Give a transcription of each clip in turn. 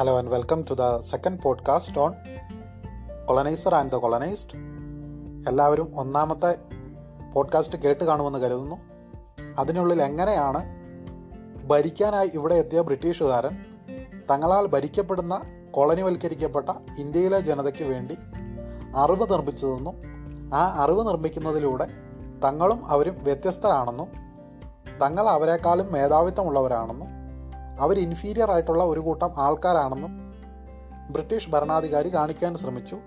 Hello and welcome to the second podcast on coloniser and the colonised എല്ലാവരും ഒന്നാമത്തെ podcast കേട്ട് കാണുമെന്ന് കരുതുന്നു. അതിനുള്ളിൽ എങ്ങനെയാണ് ഭരിക്കാനായി ഇവിടെ എത്തിയ ബ്രിട്ടീഷുകാരൻ തങ്ങളാൽ ഭരിക്കപ്പെടുന്ന കോളനിവൽക്കരിക്കപ്പെട്ട ഇന്ത്യയിലെ ജനതയ്ക്ക് വേണ്ടി അറിവ് നിർമ്മിച്ചതെന്നും ആ അറിവ് നിർമ്മിക്കുന്നതിലൂടെ തങ്ങളും അവരും വ്യത്യസ്തരാണെന്നും തങ്ങൾ അവരെക്കാളും മേധാവിത്വമുള്ളവരാണെന്നും അവർ ഇൻഫീരിയർ ആയിട്ടുള്ള ഒരു കൂട്ടം ആൾക്കാരാണെന്നും ബ്രിട്ടീഷ് ഭരണാധികാരി കാണിക്കാൻ ശ്രമിച്ചു.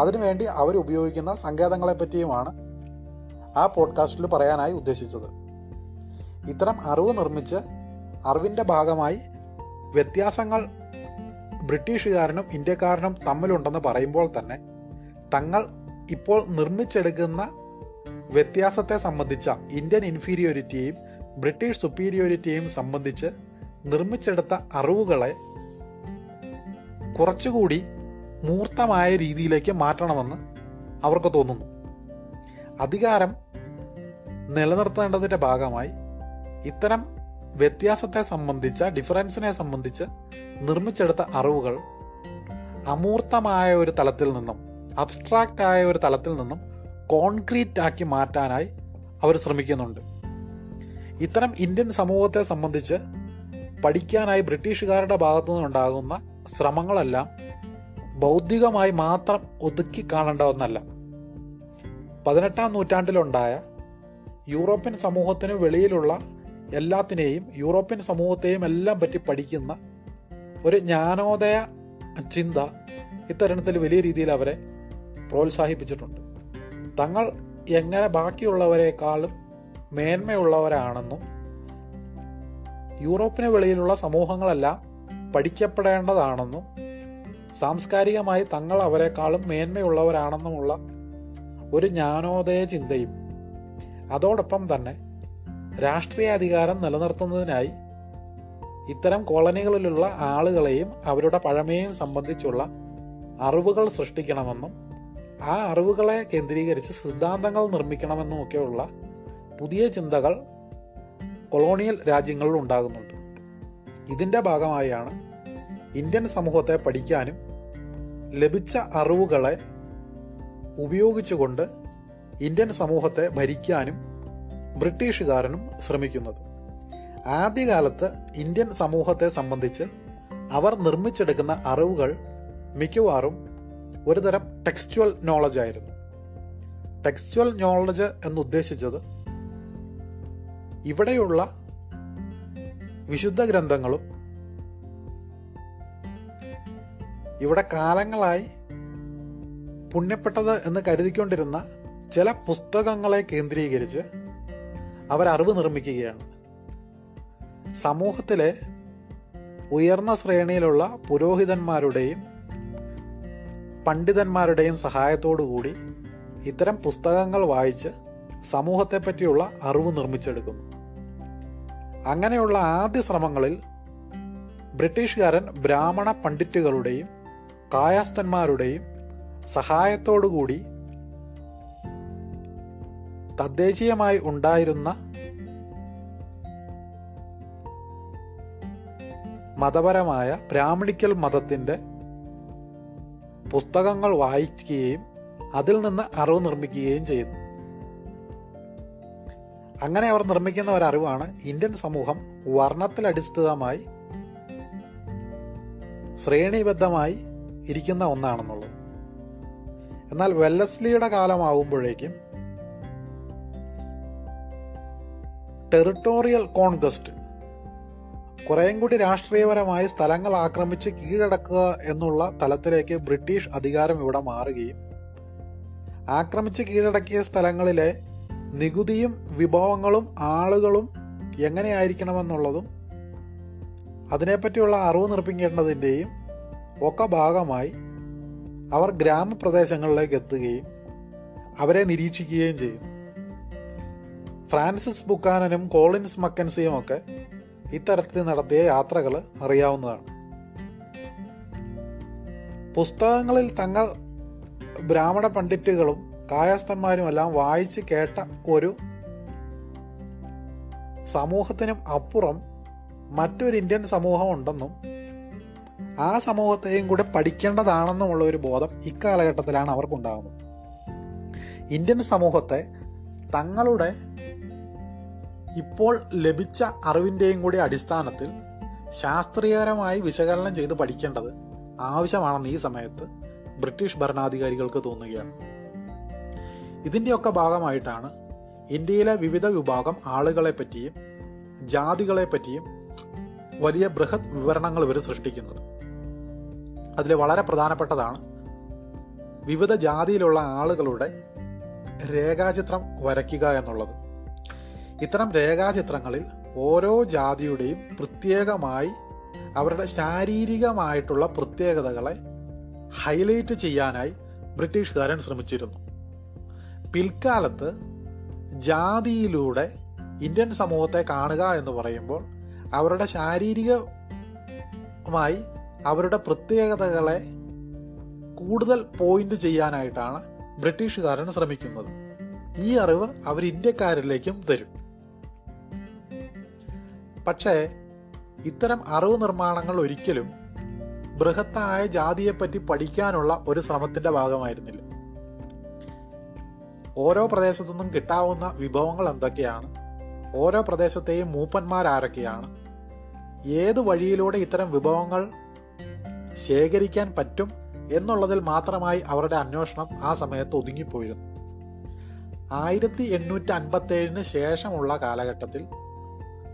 അതിനുവേണ്ടി അവർ ഉപയോഗിക്കുന്ന സങ്കേതങ്ങളെ പറ്റിയുമാണ് ആ പോഡ്കാസ്റ്റിൽ പറയാനായി ഉദ്ദേശിച്ചത്. ഇത്തരം അറിവ് നിർമ്മിച്ച് അറിവിന്റെ ഭാഗമായി വ്യത്യാസങ്ങൾ ബ്രിട്ടീഷുകാരനും ഇന്ത്യക്കാരനും തമ്മിലുണ്ടെന്ന് പറയുമ്പോൾ തന്നെ തങ്ങൾ ഇപ്പോൾ നിർമ്മിച്ചെടുക്കുന്ന വ്യത്യാസത്തെ സംബന്ധിച്ച ഇന്ത്യൻ ഇൻഫീരിയോറിറ്റിയെയും ബ്രിട്ടീഷ് സുപ്പീരിയോറിറ്റിയെയും സംബന്ധിച്ച് നിർമ്മിച്ചെടുത്ത അറിവുകളെ കുറച്ചുകൂടി മൂർത്തമായ രീതിയിലേക്ക് മാറ്റണമെന്ന് അവർക്ക് തോന്നുന്നു. അധികാരം നിലനിർത്തേണ്ടതിന്റെ ഭാഗമായി ഇത്തരം വ്യത്യാസത്തെ സംബന്ധിച്ച ഡിഫറൻസിനെ സംബന്ധിച്ച് നിർമ്മിച്ചെടുത്ത അറിവുകൾ അമൂർത്തമായ ഒരു തലത്തിൽ നിന്നും അബ്സ്ട്രാക്റ്റ് ആയ ഒരു തലത്തിൽ നിന്നും കോൺക്രീറ്റ് ആക്കി മാറ്റാനായി അവർ ശ്രമിക്കുന്നുണ്ട്. ഇത്തരം ഇന്ത്യൻ സമൂഹത്തെ സംബന്ധിച്ച് പഠിക്കാനായി ബ്രിട്ടീഷുകാരുടെ ഭാഗത്തു നിന്നുണ്ടാകുന്ന ശ്രമങ്ങളെല്ലാം ബൗദ്ധികമായി മാത്രം ഒതുക്കി കാണേണ്ട ഒന്നല്ല. പതിനെട്ടാം നൂറ്റാണ്ടിലുണ്ടായ യൂറോപ്യൻ സമൂഹത്തിന് വെളിയിലുള്ള എല്ലാത്തിനെയും യൂറോപ്യൻ സമൂഹത്തെയും എല്ലാം പറ്റി പഠിക്കുന്ന ഒരു ജ്ഞാനോദയ ചിന്ത ഇത്തരണത്തിൽ വലിയ രീതിയിൽ അവരെ പ്രോത്സാഹിപ്പിച്ചിട്ടുണ്ട്. തങ്ങൾ എങ്ങനെ ബാക്കിയുള്ളവരെക്കാളും മേന്മയുള്ളവരാണെന്നും യൂറോപ്പിന് വെളിയിലുള്ള സമൂഹങ്ങളെല്ലാം പഠിക്കപ്പെടേണ്ടതാണെന്നും സാംസ്കാരികമായി തങ്ങൾ അവരെക്കാളും മേന്മയുള്ളവരാണെന്നുമുള്ള ഒരു ജ്ഞാനോദയ ചിന്തയും അതോടൊപ്പം തന്നെ രാഷ്ട്രീയ അധികാരം നിലനിർത്തുന്നതിനായി ഇത്തരം കോളനികളിലുള്ള ആളുകളെയും അവരുടെ പഴമയെയും സംബന്ധിച്ചുള്ള അറിവുകൾ സൃഷ്ടിക്കണമെന്നും ആ അറിവുകളെ കേന്ദ്രീകരിച്ച് സിദ്ധാന്തങ്ങൾ നിർമ്മിക്കണമെന്നും ഒക്കെയുള്ള പുതിയ ചിന്തകൾ കൊളോണിയൽ രാജ്യങ്ങളിൽ ഉണ്ടാകുന്നുണ്ട്. ഇതിന്റെ ഭാഗമായാണ് ഇന്ത്യൻ സമൂഹത്തെ പഠിക്കാനും ലഭിച്ച അറിവുകളെ ഉപയോഗിച്ചുകൊണ്ട് ഇന്ത്യൻ സമൂഹത്തെ ഭരിക്കാനും ബ്രിട്ടീഷുകാരനും ശ്രമിക്കുന്നത്. ആദ്യകാലത്ത് ഇന്ത്യൻ സമൂഹത്തെ സംബന്ധിച്ച് അവർ നിർമ്മിച്ചെടുക്കുന്ന അറിവുകൾ മിക്കവാറും ഒരുതരം ടെക്സ്റ്റുവൽ നോളജ് ആയിരുന്നു. ടെക്സ്റ്റുവൽ നോളജ് എന്നുദ്ദേശിച്ചത് ഇവിടെയുള്ള വിശുദ്ധ ഗ്രന്ഥങ്ങളും ഇവിടെ കാലങ്ങളായി പുണ്യപ്പെട്ടത് എന്ന് കരുതിക്കൊണ്ടിരുന്ന ചില പുസ്തകങ്ങളെ കേന്ദ്രീകരിച്ച് അവർ അറിവ് നിർമ്മിക്കുകയാണ്. സമൂഹത്തിലെ ഉയർന്ന ശ്രേണിയിലുള്ള പുരോഹിതന്മാരുടെയും പണ്ഡിതന്മാരുടെയും സഹായത്തോടുകൂടി ഇത്തരം പുസ്തകങ്ങൾ വായിച്ച് സമൂഹത്തെപ്പറ്റിയുള്ള അറിവ് നിർമ്മിച്ചെടുക്കുന്നു. അങ്ങനെയുള്ള ആദ്യ ശ്രമങ്ങളിൽ ബ്രിട്ടീഷുകാരൻ ബ്രാഹ്മണ പണ്ഡിറ്റുകളുടെയും കായസ്ഥന്മാരുടെയും സഹായത്തോടുകൂടി തദ്ദേശീയമായി ഉണ്ടായിരുന്ന മതപരമായ ബ്രാഹ്മണിക്കൽ മതത്തിന്റെ പുസ്തകങ്ങൾ വായിക്കുകയും അതിൽ നിന്ന് അറിവ് നിർമ്മിക്കുകയും ചെയ്യുന്നു അങ്ങനെ അവർ നിർമ്മിക്കുന്ന ഒരറിവാണ് ഇന്ത്യൻ സമൂഹം വർണത്തിലടിസ്ഥിതമായി ശ്രേണിബദ്ധമായി ഇരിക്കുന്ന ഒന്നാണെന്നുള്ളത്. എന്നാൽ വെല്ലസ്ലിയുടെ കാലമാകുമ്പോഴേക്കും ടെറിട്ടോറിയൽ കോൺഗസ്റ്റ് കുറേയും കൂടി രാഷ്ട്രീയപരമായി സ്ഥലങ്ങൾ ആക്രമിച്ച് കീഴടക്കുക എന്നുള്ള തലത്തിലേക്ക് ബ്രിട്ടീഷ് അധികാരം ഇവിടെ മാറുകയും ആക്രമിച്ച് കീഴടക്കിയ സ്ഥലങ്ങളിലെ നികുതിയും വിഭവങ്ങളും ആളുകളും എങ്ങനെയായിരിക്കണമെന്നുള്ളതും അതിനെപ്പറ്റിയുള്ള അറിവ് നിർപ്പിക്കേണ്ടതിന്റെയും ഒക്കെ ഭാഗമായി അവർ ഗ്രാമപ്രദേശങ്ങളിലേക്ക് എത്തുകയും അവരെ നിരീക്ഷിക്കുകയും ചെയ്യും. ഫ്രാൻസിസ് ബുക്കാനനും കോളിൻസ് മക്കൻസിയും ഒക്കെ ഇത്തരത്തിൽ നടത്തിയ യാത്രകൾ അറിയാവുന്നതാണ്. പുസ്തകങ്ങളിൽ തങ്ങൾ ബ്രാഹ്മണ പണ്ഡിറ്റുകളും കായസ്ഥന്മാരും എല്ലാം വായിച്ച് കേട്ട ഒരു സമൂഹത്തിനും അപ്പുറം മറ്റൊരു ഇന്ത്യൻ സമൂഹം ഉണ്ടെന്നും ആ സമൂഹത്തെയും കൂടെ പഠിക്കേണ്ടതാണെന്നുമുള്ള ഒരു ബോധം ഇക്കാലഘട്ടത്തിലാണ് അവർക്കുണ്ടാകുന്നത്. ഇന്ത്യൻ സമൂഹത്തെ തങ്ങളുടെ ഇപ്പോൾ ലഭിച്ച അറിവിന്റെയും കൂടി അടിസ്ഥാനത്തിൽ ശാസ്ത്രീയപരമായി വിശകലനം ചെയ്ത് പഠിക്കേണ്ടത് ആവശ്യമാണെന്ന് ഈ സമയത്ത് ബ്രിട്ടീഷ് ഭരണാധികാരികൾക്ക് തോന്നുകയാണ്. ഇതിന്റെയൊക്കെ ഭാഗമായിട്ടാണ് ഇന്ത്യയിലെ വിവിധ വിഭാഗം ആളുകളെ പറ്റിയും ജാതികളെ പറ്റിയും വലിയ ബൃഹത് വിവരണങ്ങൾ ഇവർ സൃഷ്ടിക്കുന്നത്. അതിൽ വളരെ പ്രധാനപ്പെട്ടതാണ് വിവിധ ജാതിയിലുള്ള ആളുകളുടെ രേഖാചിത്രം വരയ്ക്കുക എന്നുള്ളത്. ഇത്തരം രേഖാചിത്രങ്ങളിൽ ഓരോ ജാതിയുടെയും പ്രത്യേകമായി അവരുടെ ശാരീരികമായിട്ടുള്ള പ്രത്യേകതകളെ ഹൈലൈറ്റ് ചെയ്യാനായി ബ്രിട്ടീഷുകാരൻ ശ്രമിച്ചിരുന്നു. പിൽക്കാലത്ത് ജാതിയിലൂടെ ഇന്ത്യൻ സമൂഹത്തെ കാണുക എന്ന് പറയുമ്പോൾ അവരുടെ ശാരീരികമായി അവരുടെ പ്രത്യേകതകളെ കൂടുതൽ പോയിന്റ് ചെയ്യാനായിട്ടാണ് ബ്രിട്ടീഷുകാരൻ ശ്രമിക്കുന്നത്. ഈ അറിവ് അവർ ഇന്ത്യക്കാരിലേക്കും തരും. പക്ഷേ ഇത്തരം അറിവ് നിർമ്മാണങ്ങൾ ഒരിക്കലും ബൃഹത്തായ ജാതിയെപ്പറ്റി പഠിക്കാനുള്ള ഒരു ശ്രമത്തിന്റെ ഭാഗമായിരുന്നില്ല. ഓരോ പ്രദേശത്തു നിന്നും കിട്ടാവുന്ന വിഭവങ്ങൾ എന്തൊക്കെയാണ്? ഓരോ പ്രദേശത്തെയും മൂപ്പന്മാർ ആരൊക്കെയാണ്? ഏത് വഴിയിലൂടെ ഇത്തരം വിഭവങ്ങൾ ശേഖരിക്കാൻ പറ്റും എന്നുള്ളതിൽ മാത്രമായി അവരുടെ അന്വേഷണം ആ സമയത്ത് ഒതുങ്ങിപ്പോയിരുന്നു. ആയിരത്തി എണ്ണൂറ്റി അൻപത്തി ഏഴിന് ശേഷമുള്ള കാലഘട്ടത്തിൽ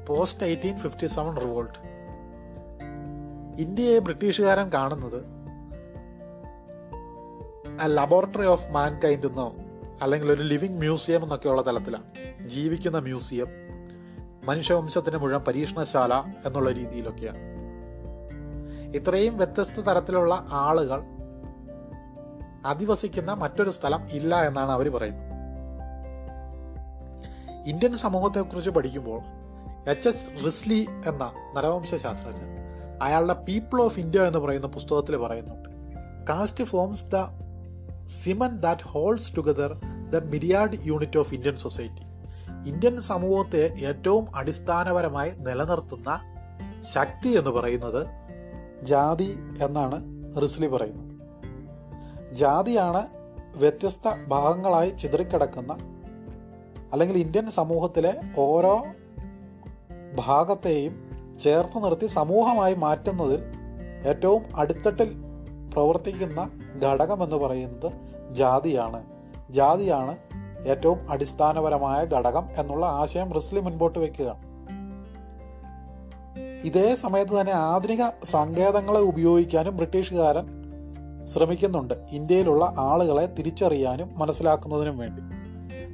post eighteen fifty seven revolt. ഇന്ത്യയെ ബ്രിട്ടീഷുകാരൻ കാണുന്നത് ലബോറട്ടറി ഓഫ് മാൻകൈൻഡ് എന്നോ അല്ലെങ്കിൽ ഒരു ലിവിങ് മ്യൂസിയം എന്നൊക്കെയുള്ള തലത്തിലാണ് ജീവിക്കുന്ന മ്യൂസിയം മനുഷ്യവംശത്തിന് മുഴുവൻ പരീക്ഷണശാല എന്നുള്ള രീതിയിലൊക്കെയാണ് ഇത്രയും വ്യത്യസ്ത തരത്തിലുള്ള ആളുകൾ അധിവസിക്കുന്ന മറ്റൊരു സ്ഥലം ഇല്ല എന്നാണ് അവർ പറയുന്നത്. ഇന്ത്യൻ സമൂഹത്തെക്കുറിച്ച് പഠിക്കുമ്പോൾ എച്ച് എച്ച് റിസ്ലി എന്ന നരവംശ ശാസ്ത്രജ്ഞൻ അയാളുടെ പീപ്പിൾ ഓഫ് ഇന്ത്യ എന്ന് പറയുന്ന പുസ്തകത്തിൽ പറയുന്നുണ്ട്. Caste forms the cement that holds together the myriad unit of Indian society. Indian സമൂഹത്തെ ഏറ്റവും അടിസ്ഥാനപരമായി നിലനിർത്തുന്ന ശക്തി എന്ന് പറയുന്നത് ജാതി എന്നാണ് റിസ്ലി പറയുന്നത്. ജാതിയാണ് വ്യത്യസ്ത ഭാഗങ്ങളായി ചിതറിക്കിടക്കുന്ന അല്ലെങ്കിൽ ഇന്ത്യൻ സമൂഹത്തിലെ ഓരോ ഭാഗത്തെയും ചേർത്ത് നിർത്തി സമൂഹമായി മാറ്റുന്നതിൽ ഏറ്റവും അടിത്തട്ടിൽ പ്രവർത്തിക്കുന്ന ഘടകം എന്ന് പറയുന്നത് ജാതിയാണ്. ജാതിയാണ് ഏറ്റവും അടിസ്ഥാനപരമായ ഘടകം എന്നുള്ള ആശയം റിസ്ലി മുൻപോട്ട് വെക്കുക. ഇതേ സമയത്ത് തന്നെ ആധുനിക സങ്കേതങ്ങളെ ഉപയോഗിക്കാനും ബ്രിട്ടീഷുകാരൻ ശ്രമിക്കുന്നുണ്ട്. ഇന്ത്യയിലുള്ള ആളുകളെ തിരിച്ചറിയാനും മനസ്സിലാക്കുന്നതിനും വേണ്ടി.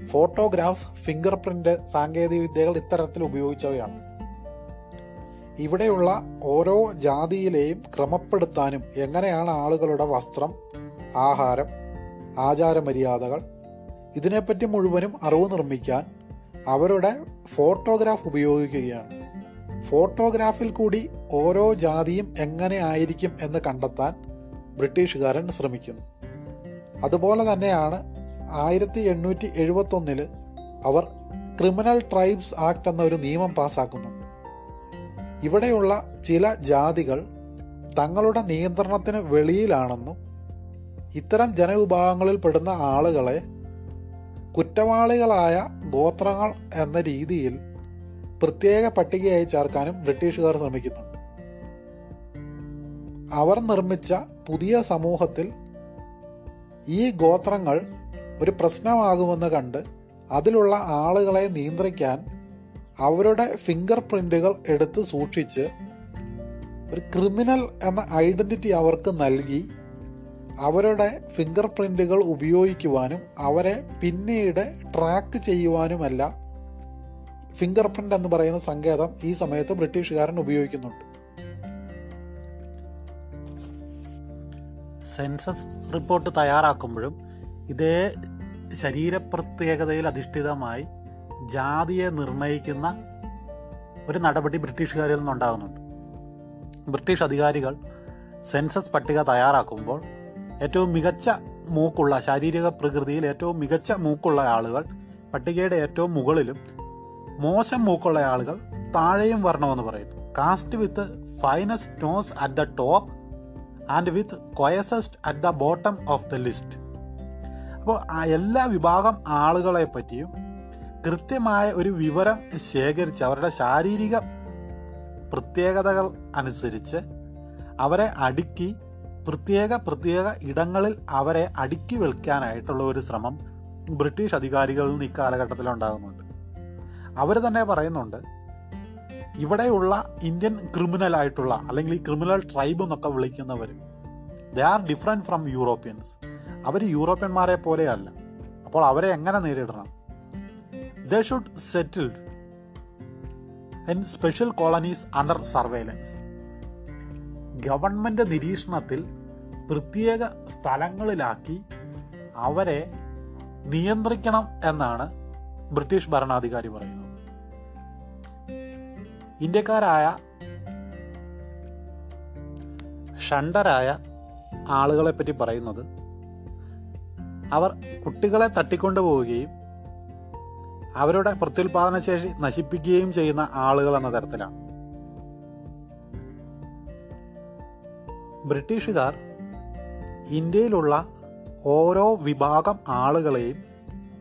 ഫോട്ടോഗ്രാഫ് ഫിംഗർ പ്രിന്റ് സാങ്കേതിക വിദ്യകൾ ഇത്തരത്തിൽ ഉപയോഗിച്ചവയാണ്. ഇവിടെയുള്ള ഓരോ ജാതിയിലെയും ക്രമപ്പെടുത്താനും എങ്ങനെയാണ് ആളുകളുടെ വസ്ത്രം ആഹാരം ആചാരമര്യാദകൾ ഇതിനെപ്പറ്റി മുഴുവനും അറിവ് നിർമ്മിക്കാൻ അവരുടെ ഫോട്ടോഗ്രാഫ് ഉപയോഗിക്കുകയാണ്. ഫോട്ടോഗ്രാഫിൽ കൂടി ഓരോ ജാതിയും എങ്ങനെ ആയിരിക്കും എന്ന് കണ്ടെത്താൻ ബ്രിട്ടീഷുകാരൻ ശ്രമിക്കുന്നു. അതുപോലെ തന്നെയാണ് ആയിരത്തി എണ്ണൂറ്റി എഴുപത്തി ഒന്നിൽ അവർ ക്രിമിനൽ ട്രൈബ്സ് ആക്ട് എന്ന ഒരു നിയമം പാസാക്കുന്നുണ്ട് ഇവിടെയുള്ള ചില ജാതികൾ തങ്ങളുടെ നിയന്ത്രണത്തിന് വെളിയിലാണെന്നും ഇത്തരം ജനവിഭാഗങ്ങളിൽ പെടുന്ന ആളുകളെ കുറ്റവാളികളായ ഗോത്രങ്ങൾ എന്ന രീതിയിൽ പ്രത്യേക പട്ടികയായി ചേർക്കാനും ബ്രിട്ടീഷുകാർ ശ്രമിക്കുന്നുണ്ട്. അവർ നിർമ്മിച്ച പുതിയ സമൂഹത്തിൽ ഈ ഗോത്രങ്ങൾ ഒരു പ്രശ്നമാകുമെന്ന് കണ്ട് അതിലുള്ള ആളുകളെ നിയന്ത്രിക്കാൻ അവരുടെ ഫിംഗർ പ്രിന്റുകൾ എടുത്ത് സൂക്ഷിച്ച് ഒരു ക്രിമിനൽ എന്ന ഐഡന്റിറ്റി അവർക്ക് നൽകി അവരുടെ ഫിംഗർ പ്രിന്റുകൾ ഉപയോഗിക്കുവാനും അവരെ പിന്നീട് ട്രാക്ക് ചെയ്യുവാനുമല്ല ഫിംഗർ പ്രിന്റ് എന്ന് പറയുന്ന സങ്കേതം ഈ സമയത്ത് ബ്രിട്ടീഷുകാരൻ ഉപയോഗിക്കുന്നുണ്ട്. സെൻസസ് റിപ്പോർട്ട് തയ്യാറാക്കുമ്പോഴും ഇതേ ശരീരപ്രത്യേകതയിൽ അധിഷ്ഠിതമായി ജാതിയെ നിർണയിക്കുന്ന ഒരു നടപടി ബ്രിട്ടീഷുകാരിൽ നിന്നുണ്ടാകുന്നുണ്ട്. ബ്രിട്ടീഷ് അധികാരികൾ സെൻസസ് പട്ടിക തയ്യാറാക്കുമ്പോൾ ഏറ്റവും മികച്ച മൂക്കുള്ള ശാരീരിക പ്രകൃതിയിൽ ഏറ്റവും മികച്ച മൂക്കുള്ള ആളുകൾ പട്ടികയുടെ ഏറ്റവും മുകളിലും മോശം മൂക്കുള്ള ആളുകൾ താഴെയും വരണമെന്ന് പറയുന്നു. Caste with finest nose at the top and with coarsest at the bottom of the list അപ്പോൾ എല്ലാ വിഭാഗം ആളുകളെ പറ്റിയും കൃത്യമായ ഒരു വിവരം ശേഖരിച്ച് അവരുടെ ശാരീരിക പ്രത്യേകതകൾ അനുസരിച്ച് അവരെ അടുക്കി പ്രത്യേക പ്രത്യേക ഇടങ്ങളിൽ അവരെ അടുക്കി വിൽക്കാനായിട്ടുള്ള ഒരു ശ്രമം ബ്രിട്ടീഷ് അധികാരികളിൽ നിന്ന് ഇക്കാലഘട്ടത്തിൽ ഉണ്ടാകുന്നുണ്ട്. അവർ തന്നെ പറയുന്നുണ്ട് ഇവിടെയുള്ള ഇന്ത്യൻ ക്രിമിനൽ ആയിട്ടുള്ള അല്ലെങ്കിൽ ഈ ക്രിമിനൽ ട്രൈബ് എന്നൊക്കെ വിളിക്കുന്നവർ they are different from Europeans അവർ യൂറോപ്യന്മാരെ പോലെയല്ല. അപ്പോൾ അവരെ എങ്ങനെ നേരിടണം? They should settled in special colonies under surveillance. Government നിരീക്ഷണത്തിൽ പ്രത്യേക സ്ഥലങ്ങളിലാക്കി അവരെ നിയന്ത്രിക്കണം എന്നാണ് ബ്രിട്ടീഷ് ഭരണാധികാരി പറയുന്നത് ഇന്ത്യക്കാരായ ഷണ്ടരായ ആളുകളെ പറ്റി പറയുന്നത് അവർ കുട്ടികളെ തട്ടിക്കൊണ്ടുപോവുകയും അവരുടെ പ്രത്യുൽപാദന ശേഷി നശിപ്പിക്കുകയും ചെയ്യുന്ന ആളുകൾ എന്ന തരത്തിലാണ്. ബ്രിട്ടീഷുകാർ ഇന്ത്യയിലുള്ള ഓരോ വിഭാഗം ആളുകളെയും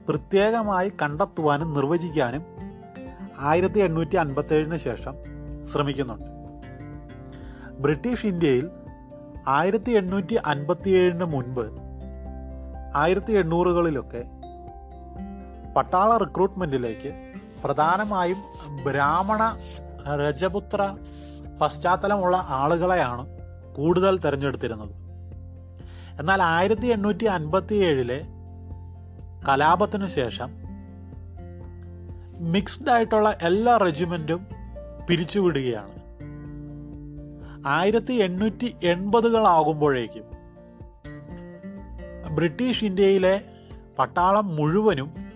പ്രത്യേകമായി കണ്ടെത്തുവാനും നിർവചിക്കാനും ആയിരത്തി എണ്ണൂറ്റി അൻപത്തി ഏഴിന് ശേഷം ശ്രമിക്കുന്നുണ്ട്. ബ്രിട്ടീഷ് ഇന്ത്യയിൽ ആയിരത്തി എണ്ണൂറ്റി അൻപത്തിയേഴിന് മുൻപ് ആയിരത്തി എണ്ണൂറുകളിലൊക്കെ പട്ടാള റിക്രൂട്ട്മെന്റിലേക്ക് പ്രധാനമായും ബ്രാഹ്മണ രജപുത്ര പശ്ചാത്തലമുള്ള ആളുകളെയാണ് കൂടുതൽ തിരഞ്ഞെടുത്തിരുന്നത്. എന്നാൽ ആയിരത്തി എണ്ണൂറ്റി അൻപത്തി ഏഴിലെ കലാപത്തിനു ശേഷം മിക്സ്ഡ് ആയിട്ടുള്ള എല്ലാ റെജിമെന്റും പിരിച്ചുവിടുകയാണ്. ആയിരത്തി എണ്ണൂറ്റി എൺപതുകളാകുമ്പോഴേക്കും ബ്രിട്ടീഷ് ഇന്ത്യയിലെ പട്ടാളം മുഴുവനും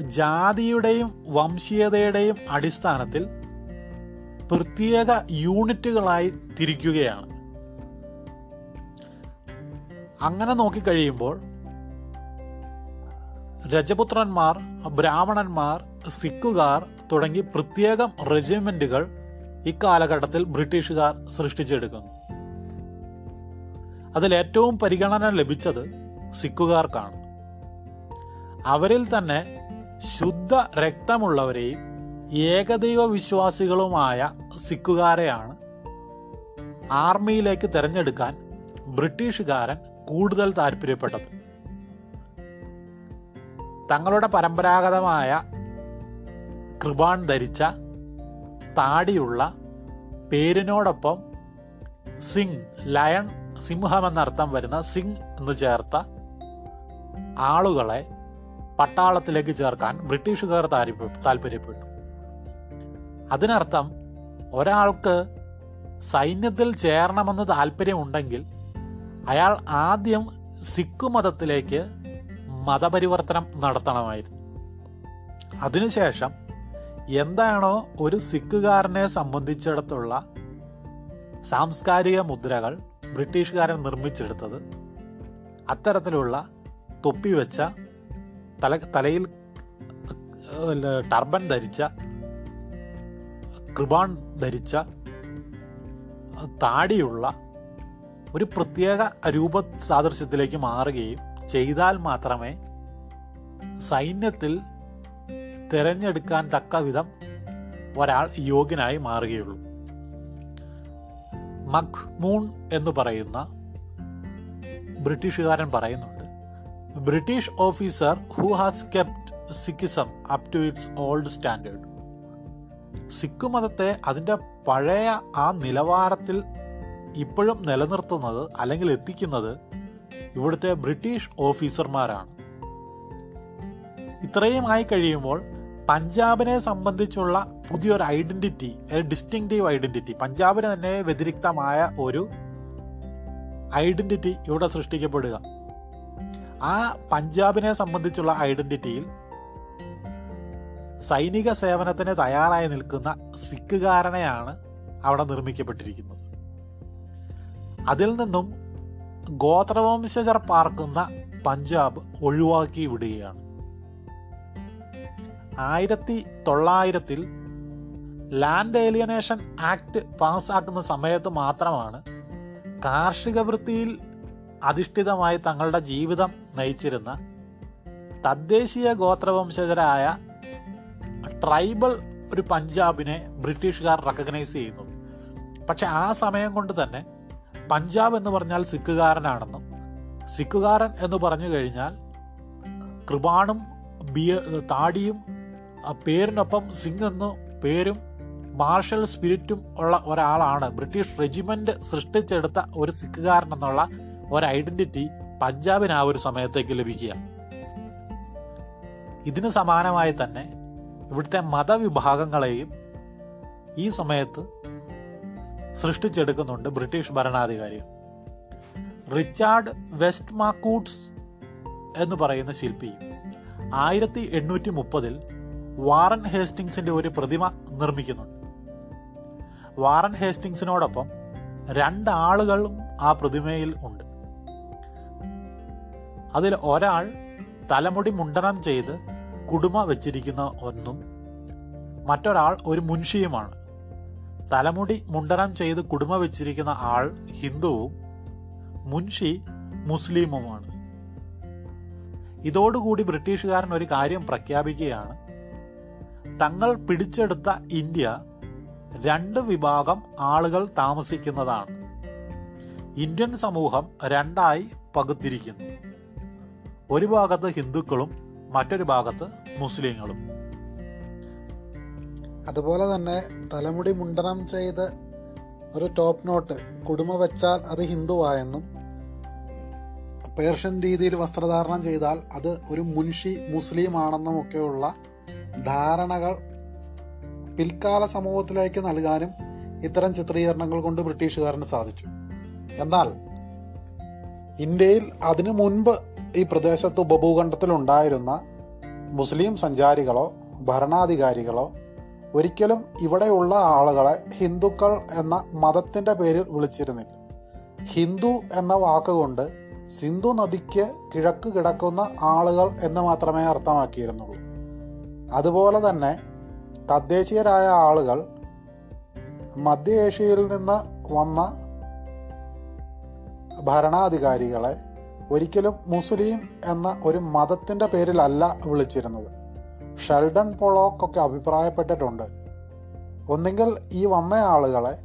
ജാതിയുടെയും വംശീയതയുടെയും അടിസ്ഥാനത്തിൽ പ്രത്യേക യൂണിറ്റുകളായി തിരിക്കുകയാണ്. അങ്ങനെ നോക്കിക്കഴിയുമ്പോൾ രജപുത്രന്മാർ ബ്രാഹ്മണന്മാർ സിഖുകാർ തുടങ്ങി പ്രത്യേകം റെജിമെന്റുകൾ ഇക്കാലഘട്ടത്തിൽ ബ്രിട്ടീഷുകാർ സൃഷ്ടിച്ചെടുക്കുന്നു. അതിൽ ഏറ്റവും പരിഗണന ലഭിച്ചത് സിഖുകാർക്കാണ്. അവരിൽ തന്നെ ശുദ്ധ രക്തമുള്ളവരെയും ഏകദൈവ വിശ്വാസികളുമായ സിക്കുകാരെയാണ് ആർമിയിലേക്ക് തിരഞ്ഞെടുക്കാൻ ബ്രിട്ടീഷുകാരൻ കൂടുതൽ താല്പര്യപ്പെട്ടത്. തങ്ങളുടെ പരമ്പരാഗതമായ കൃപാൺ ധരിച്ച താടിയുള്ള പേരിനോടൊപ്പം സിംഗ് ലയൺ സിംഹം എന്നർത്ഥം വരുന്ന സിംഗ് എന്ന് ചേർത്ത ആളുകളെ പട്ടാളത്തിലേക്ക് ചേർക്കാൻ ബ്രിട്ടീഷുകാർ താല്പര്യപ്പെട്ടു. അതിനർത്ഥം ഒരാൾക്ക് സൈന്യത്തിൽ ചേരണമെന്ന് താല്പര്യമുണ്ടെങ്കിൽ അയാൾ ആദ്യം സിഖ് മതത്തിലേക്ക് മതപരിവർത്തനം നടത്തണമായിരുന്നു. അതിനുശേഷം എന്താണോ ഒരു സിഖുകാരനെ സംബന്ധിച്ചിടത്തുള്ള സാംസ്കാരിക മുദ്രകൾ ബ്രിട്ടീഷുകാരൻ നിർമ്മിച്ചെടുത്തത് അത്തരത്തിലുള്ള തൊപ്പി വെച്ച തല തലയിൽ ടർബൻ ധരിച്ച കൃപാൺ ധരിച്ച താടിയുള്ള ഒരു പ്രത്യേക രൂപ സാദൃശ്യത്തിലേക്ക് മാറുകയും ചെയ്താൽ മാത്രമേ സൈന്യത്തിൽ തിരഞ്ഞെടുക്കാൻ തക്ക വിധം ഒരാൾ യോഗ്യനായി മാറുകയുള്ളൂ. മഖ്മൂൺ എന്ന് പറയുന്ന ബ്രിട്ടീഷുകാരൻ പറയുന്നുണ്ട്. British officer who has kept Sikhism up to its old standard Sikh മതത്തെ അതിന്റെ പഴയ ആ നിലവാരത്തിൽ ഇപ്പോഴും നിലനിർത്തുന്നത് അല്ലെങ്കിൽ എത്തിക്കുന്നത് ഇവിടുത്തെ ബ്രിട്ടീഷ് ഓഫീസർമാരാണ് ഇത്രയും ആയി കഴിയുമ്പോൾ പഞ്ചാബിനെ സംബന്ധിച്ചുള്ള പുതിയൊരു ഐഡന്റിറ്റി ഡിസ്റ്റിങ്റ്റീവ് ഐഡന്റിറ്റി പഞ്ചാബിന് തന്നെ വ്യതിരിക്തമായ ഒരു ഐഡന്റിറ്റി ഇവിടെ സൃഷ്ടിക്കപ്പെടുക. ആ പഞ്ചാബിനെ സംബന്ധിച്ചുള്ള ഐഡന്റിറ്റിയിൽ സൈനിക സേവനത്തിന് തയ്യാറായി നിൽക്കുന്ന സിഖുകാരനെയാണ് അവിടെ നിർമ്മിക്കപ്പെട്ടിരിക്കുന്നത്. അതിൽ നിന്നും ഗോത്രവംശജർ പാർക്കുന്ന പഞ്ചാബ് ഒഴിവാക്കി വിടുകയാണ്. ആയിരത്തി തൊള്ളായിരത്തിൽ ലാൻഡ് ഏലിയനേഷൻ ആക്ട് പാസ്സാക്കുന്ന സമയത്ത് മാത്രമാണ് കാർഷിക വൃത്തിയിൽ അധിഷ്ഠിതമായി തങ്ങളുടെ ജീവിതം നയിച്ചിരുന്ന തദ്ദേശീയ ഗോത്രവംശജരായ ട്രൈബൽ ഒരു പഞ്ചാബിനെ ബ്രിട്ടീഷുകാർ റെക്കഗ്നൈസ് ചെയ്യുന്നു. പക്ഷെ ആ സമയം കൊണ്ട് തന്നെ പഞ്ചാബ് എന്ന് പറഞ്ഞാൽ സിഖുകാരനാണെന്നും സിഖുകാരൻ എന്ന് പറഞ്ഞു കഴിഞ്ഞാൽ കൃപാണും ബിയ താടിയും പേരിനൊപ്പം സിംഗ് എന്നു പേരും മാർഷൽ സ്പിരിറ്റും ഉള്ള ഒരാളാണ്. ബ്രിട്ടീഷ് റെജിമെന്റ് സൃഷ്ടിച്ചെടുത്ത ഒരു സിഖുകാരൻ എന്നുള്ള ഒരു ഐഡന്റിറ്റി പഞ്ചാബിന് ആ ഒരു സമയത്തേക്ക് ലഭിക്കുക. ഇതിന് സമാനമായി തന്നെ ഇവിടുത്തെ മതവിഭാഗങ്ങളെയും ഈ സമയത്ത് സൃഷ്ടിച്ചെടുക്കുന്നുണ്ട് ബ്രിട്ടീഷ് ഭരണാധികാരി റിച്ചാർഡ് വെസ്റ്റ് മാക്കൂട്ട്സ് എന്ന് പറയുന്ന ശില്പി ആയിരത്തി എണ്ണൂറ്റി മുപ്പതിൽ വാറൻ ഹേസ്റ്റിങ്സിന്റെ ഒരു പ്രതിമ നിർമ്മിക്കുന്നുണ്ട്. വാറൻ ഹേസ്റ്റിങ്സിനോടൊപ്പം രണ്ടാളുകളും ആ പ്രതിമയിൽ ഉണ്ട്. അതിൽ ഒരാൾ തലമുടി മുണ്ടനം ചെയ്ത് കുടുമ വെച്ചിരിക്കുന്ന ഒന്നും മറ്റൊരാൾ ഒരു മുൻഷിയുമാണ്. തലമുടി മുണ്ടനം ചെയ്ത് കുടുമ വെച്ചിരിക്കുന്ന ആൾ ഹിന്ദുവും മുൻഷി മുസ്ലിമുമാണ്. ഇതോടുകൂടി ബ്രിട്ടീഷുകാരൻ ഒരു കാര്യം പ്രഖ്യാപിക്കുകയാണ്. തങ്ങൾ പിടിച്ചെടുത്ത ഇന്ത്യ രണ്ട് വിഭാഗം ആളുകൾ താമസിക്കുന്നതാണ്. ഇന്ത്യൻ സമൂഹം രണ്ടായി പകുത്തിരിക്കുന്നു. ഒരു ഭാഗത്ത് ഹിന്ദുക്കളും മറ്റൊരു ഭാഗത്ത് മുസ്ലിങ്ങളും. അതുപോലെ തന്നെ തലമുടി മുണ്ടനം ചെയ്ത് ഒരു ടോപ്പ് നോട്ട് കുടുമ വെച്ചാൽ അത് ഹിന്ദുവായെന്നും പേർഷ്യൻ രീതിയിൽ വസ്ത്രധാരണം ചെയ്താൽ അത് ഒരു മുൻഷി മുസ്ലിം ആണെന്നും ഒക്കെയുള്ള ധാരണകൾ പിൽക്കാല സമൂഹത്തിലേക്ക് നൽകാനും ഇത്തരം ചിത്രീകരണങ്ങൾ കൊണ്ട് ബ്രിട്ടീഷുകാരന് സാധിച്ചു. എന്നാൽ ഇന്ത്യയിൽ അതിനു മുൻപ് ഈ പ്രദേശത്ത് ഉപഭൂഖണ്ഡത്തിലുണ്ടായിരുന്ന മുസ്ലിം സഞ്ചാരികളോ ഭരണാധികാരികളോ ഒരിക്കലും ഇവിടെയുള്ള ആളുകളെ ഹിന്ദുക്കൾ എന്ന മതത്തിന്റെ പേരിൽ വിളിച്ചിരുന്നില്ല. ഹിന്ദു എന്ന വാക്കുകൊണ്ട് സിന്ധു നദിക്ക് കിഴക്ക് കിടക്കുന്ന ആളുകൾ എന്ന് മാത്രമേ അർത്ഥമാക്കിയിരുന്നുള്ളൂ. അതുപോലെ തന്നെ തദ്ദേശീയരായ ആളുകൾ മധ്യ ഏഷ്യയിൽ നിന്ന് വന്ന ഭരണാധികാരികളെ ഒരിക്കലും മുസ്ലിം എന്ന ഒരു മതത്തിന്റെ പേരിലല്ല വിളിച്ചിരുന്നത്. ഷെൽഡൺ പൊളോക്ക് ഒക്കെ അഭിപ്രായപ്പെട്ടിട്ടുണ്ട്. ഒന്നുകിൽ ഈ വന്ന ആളുകളെ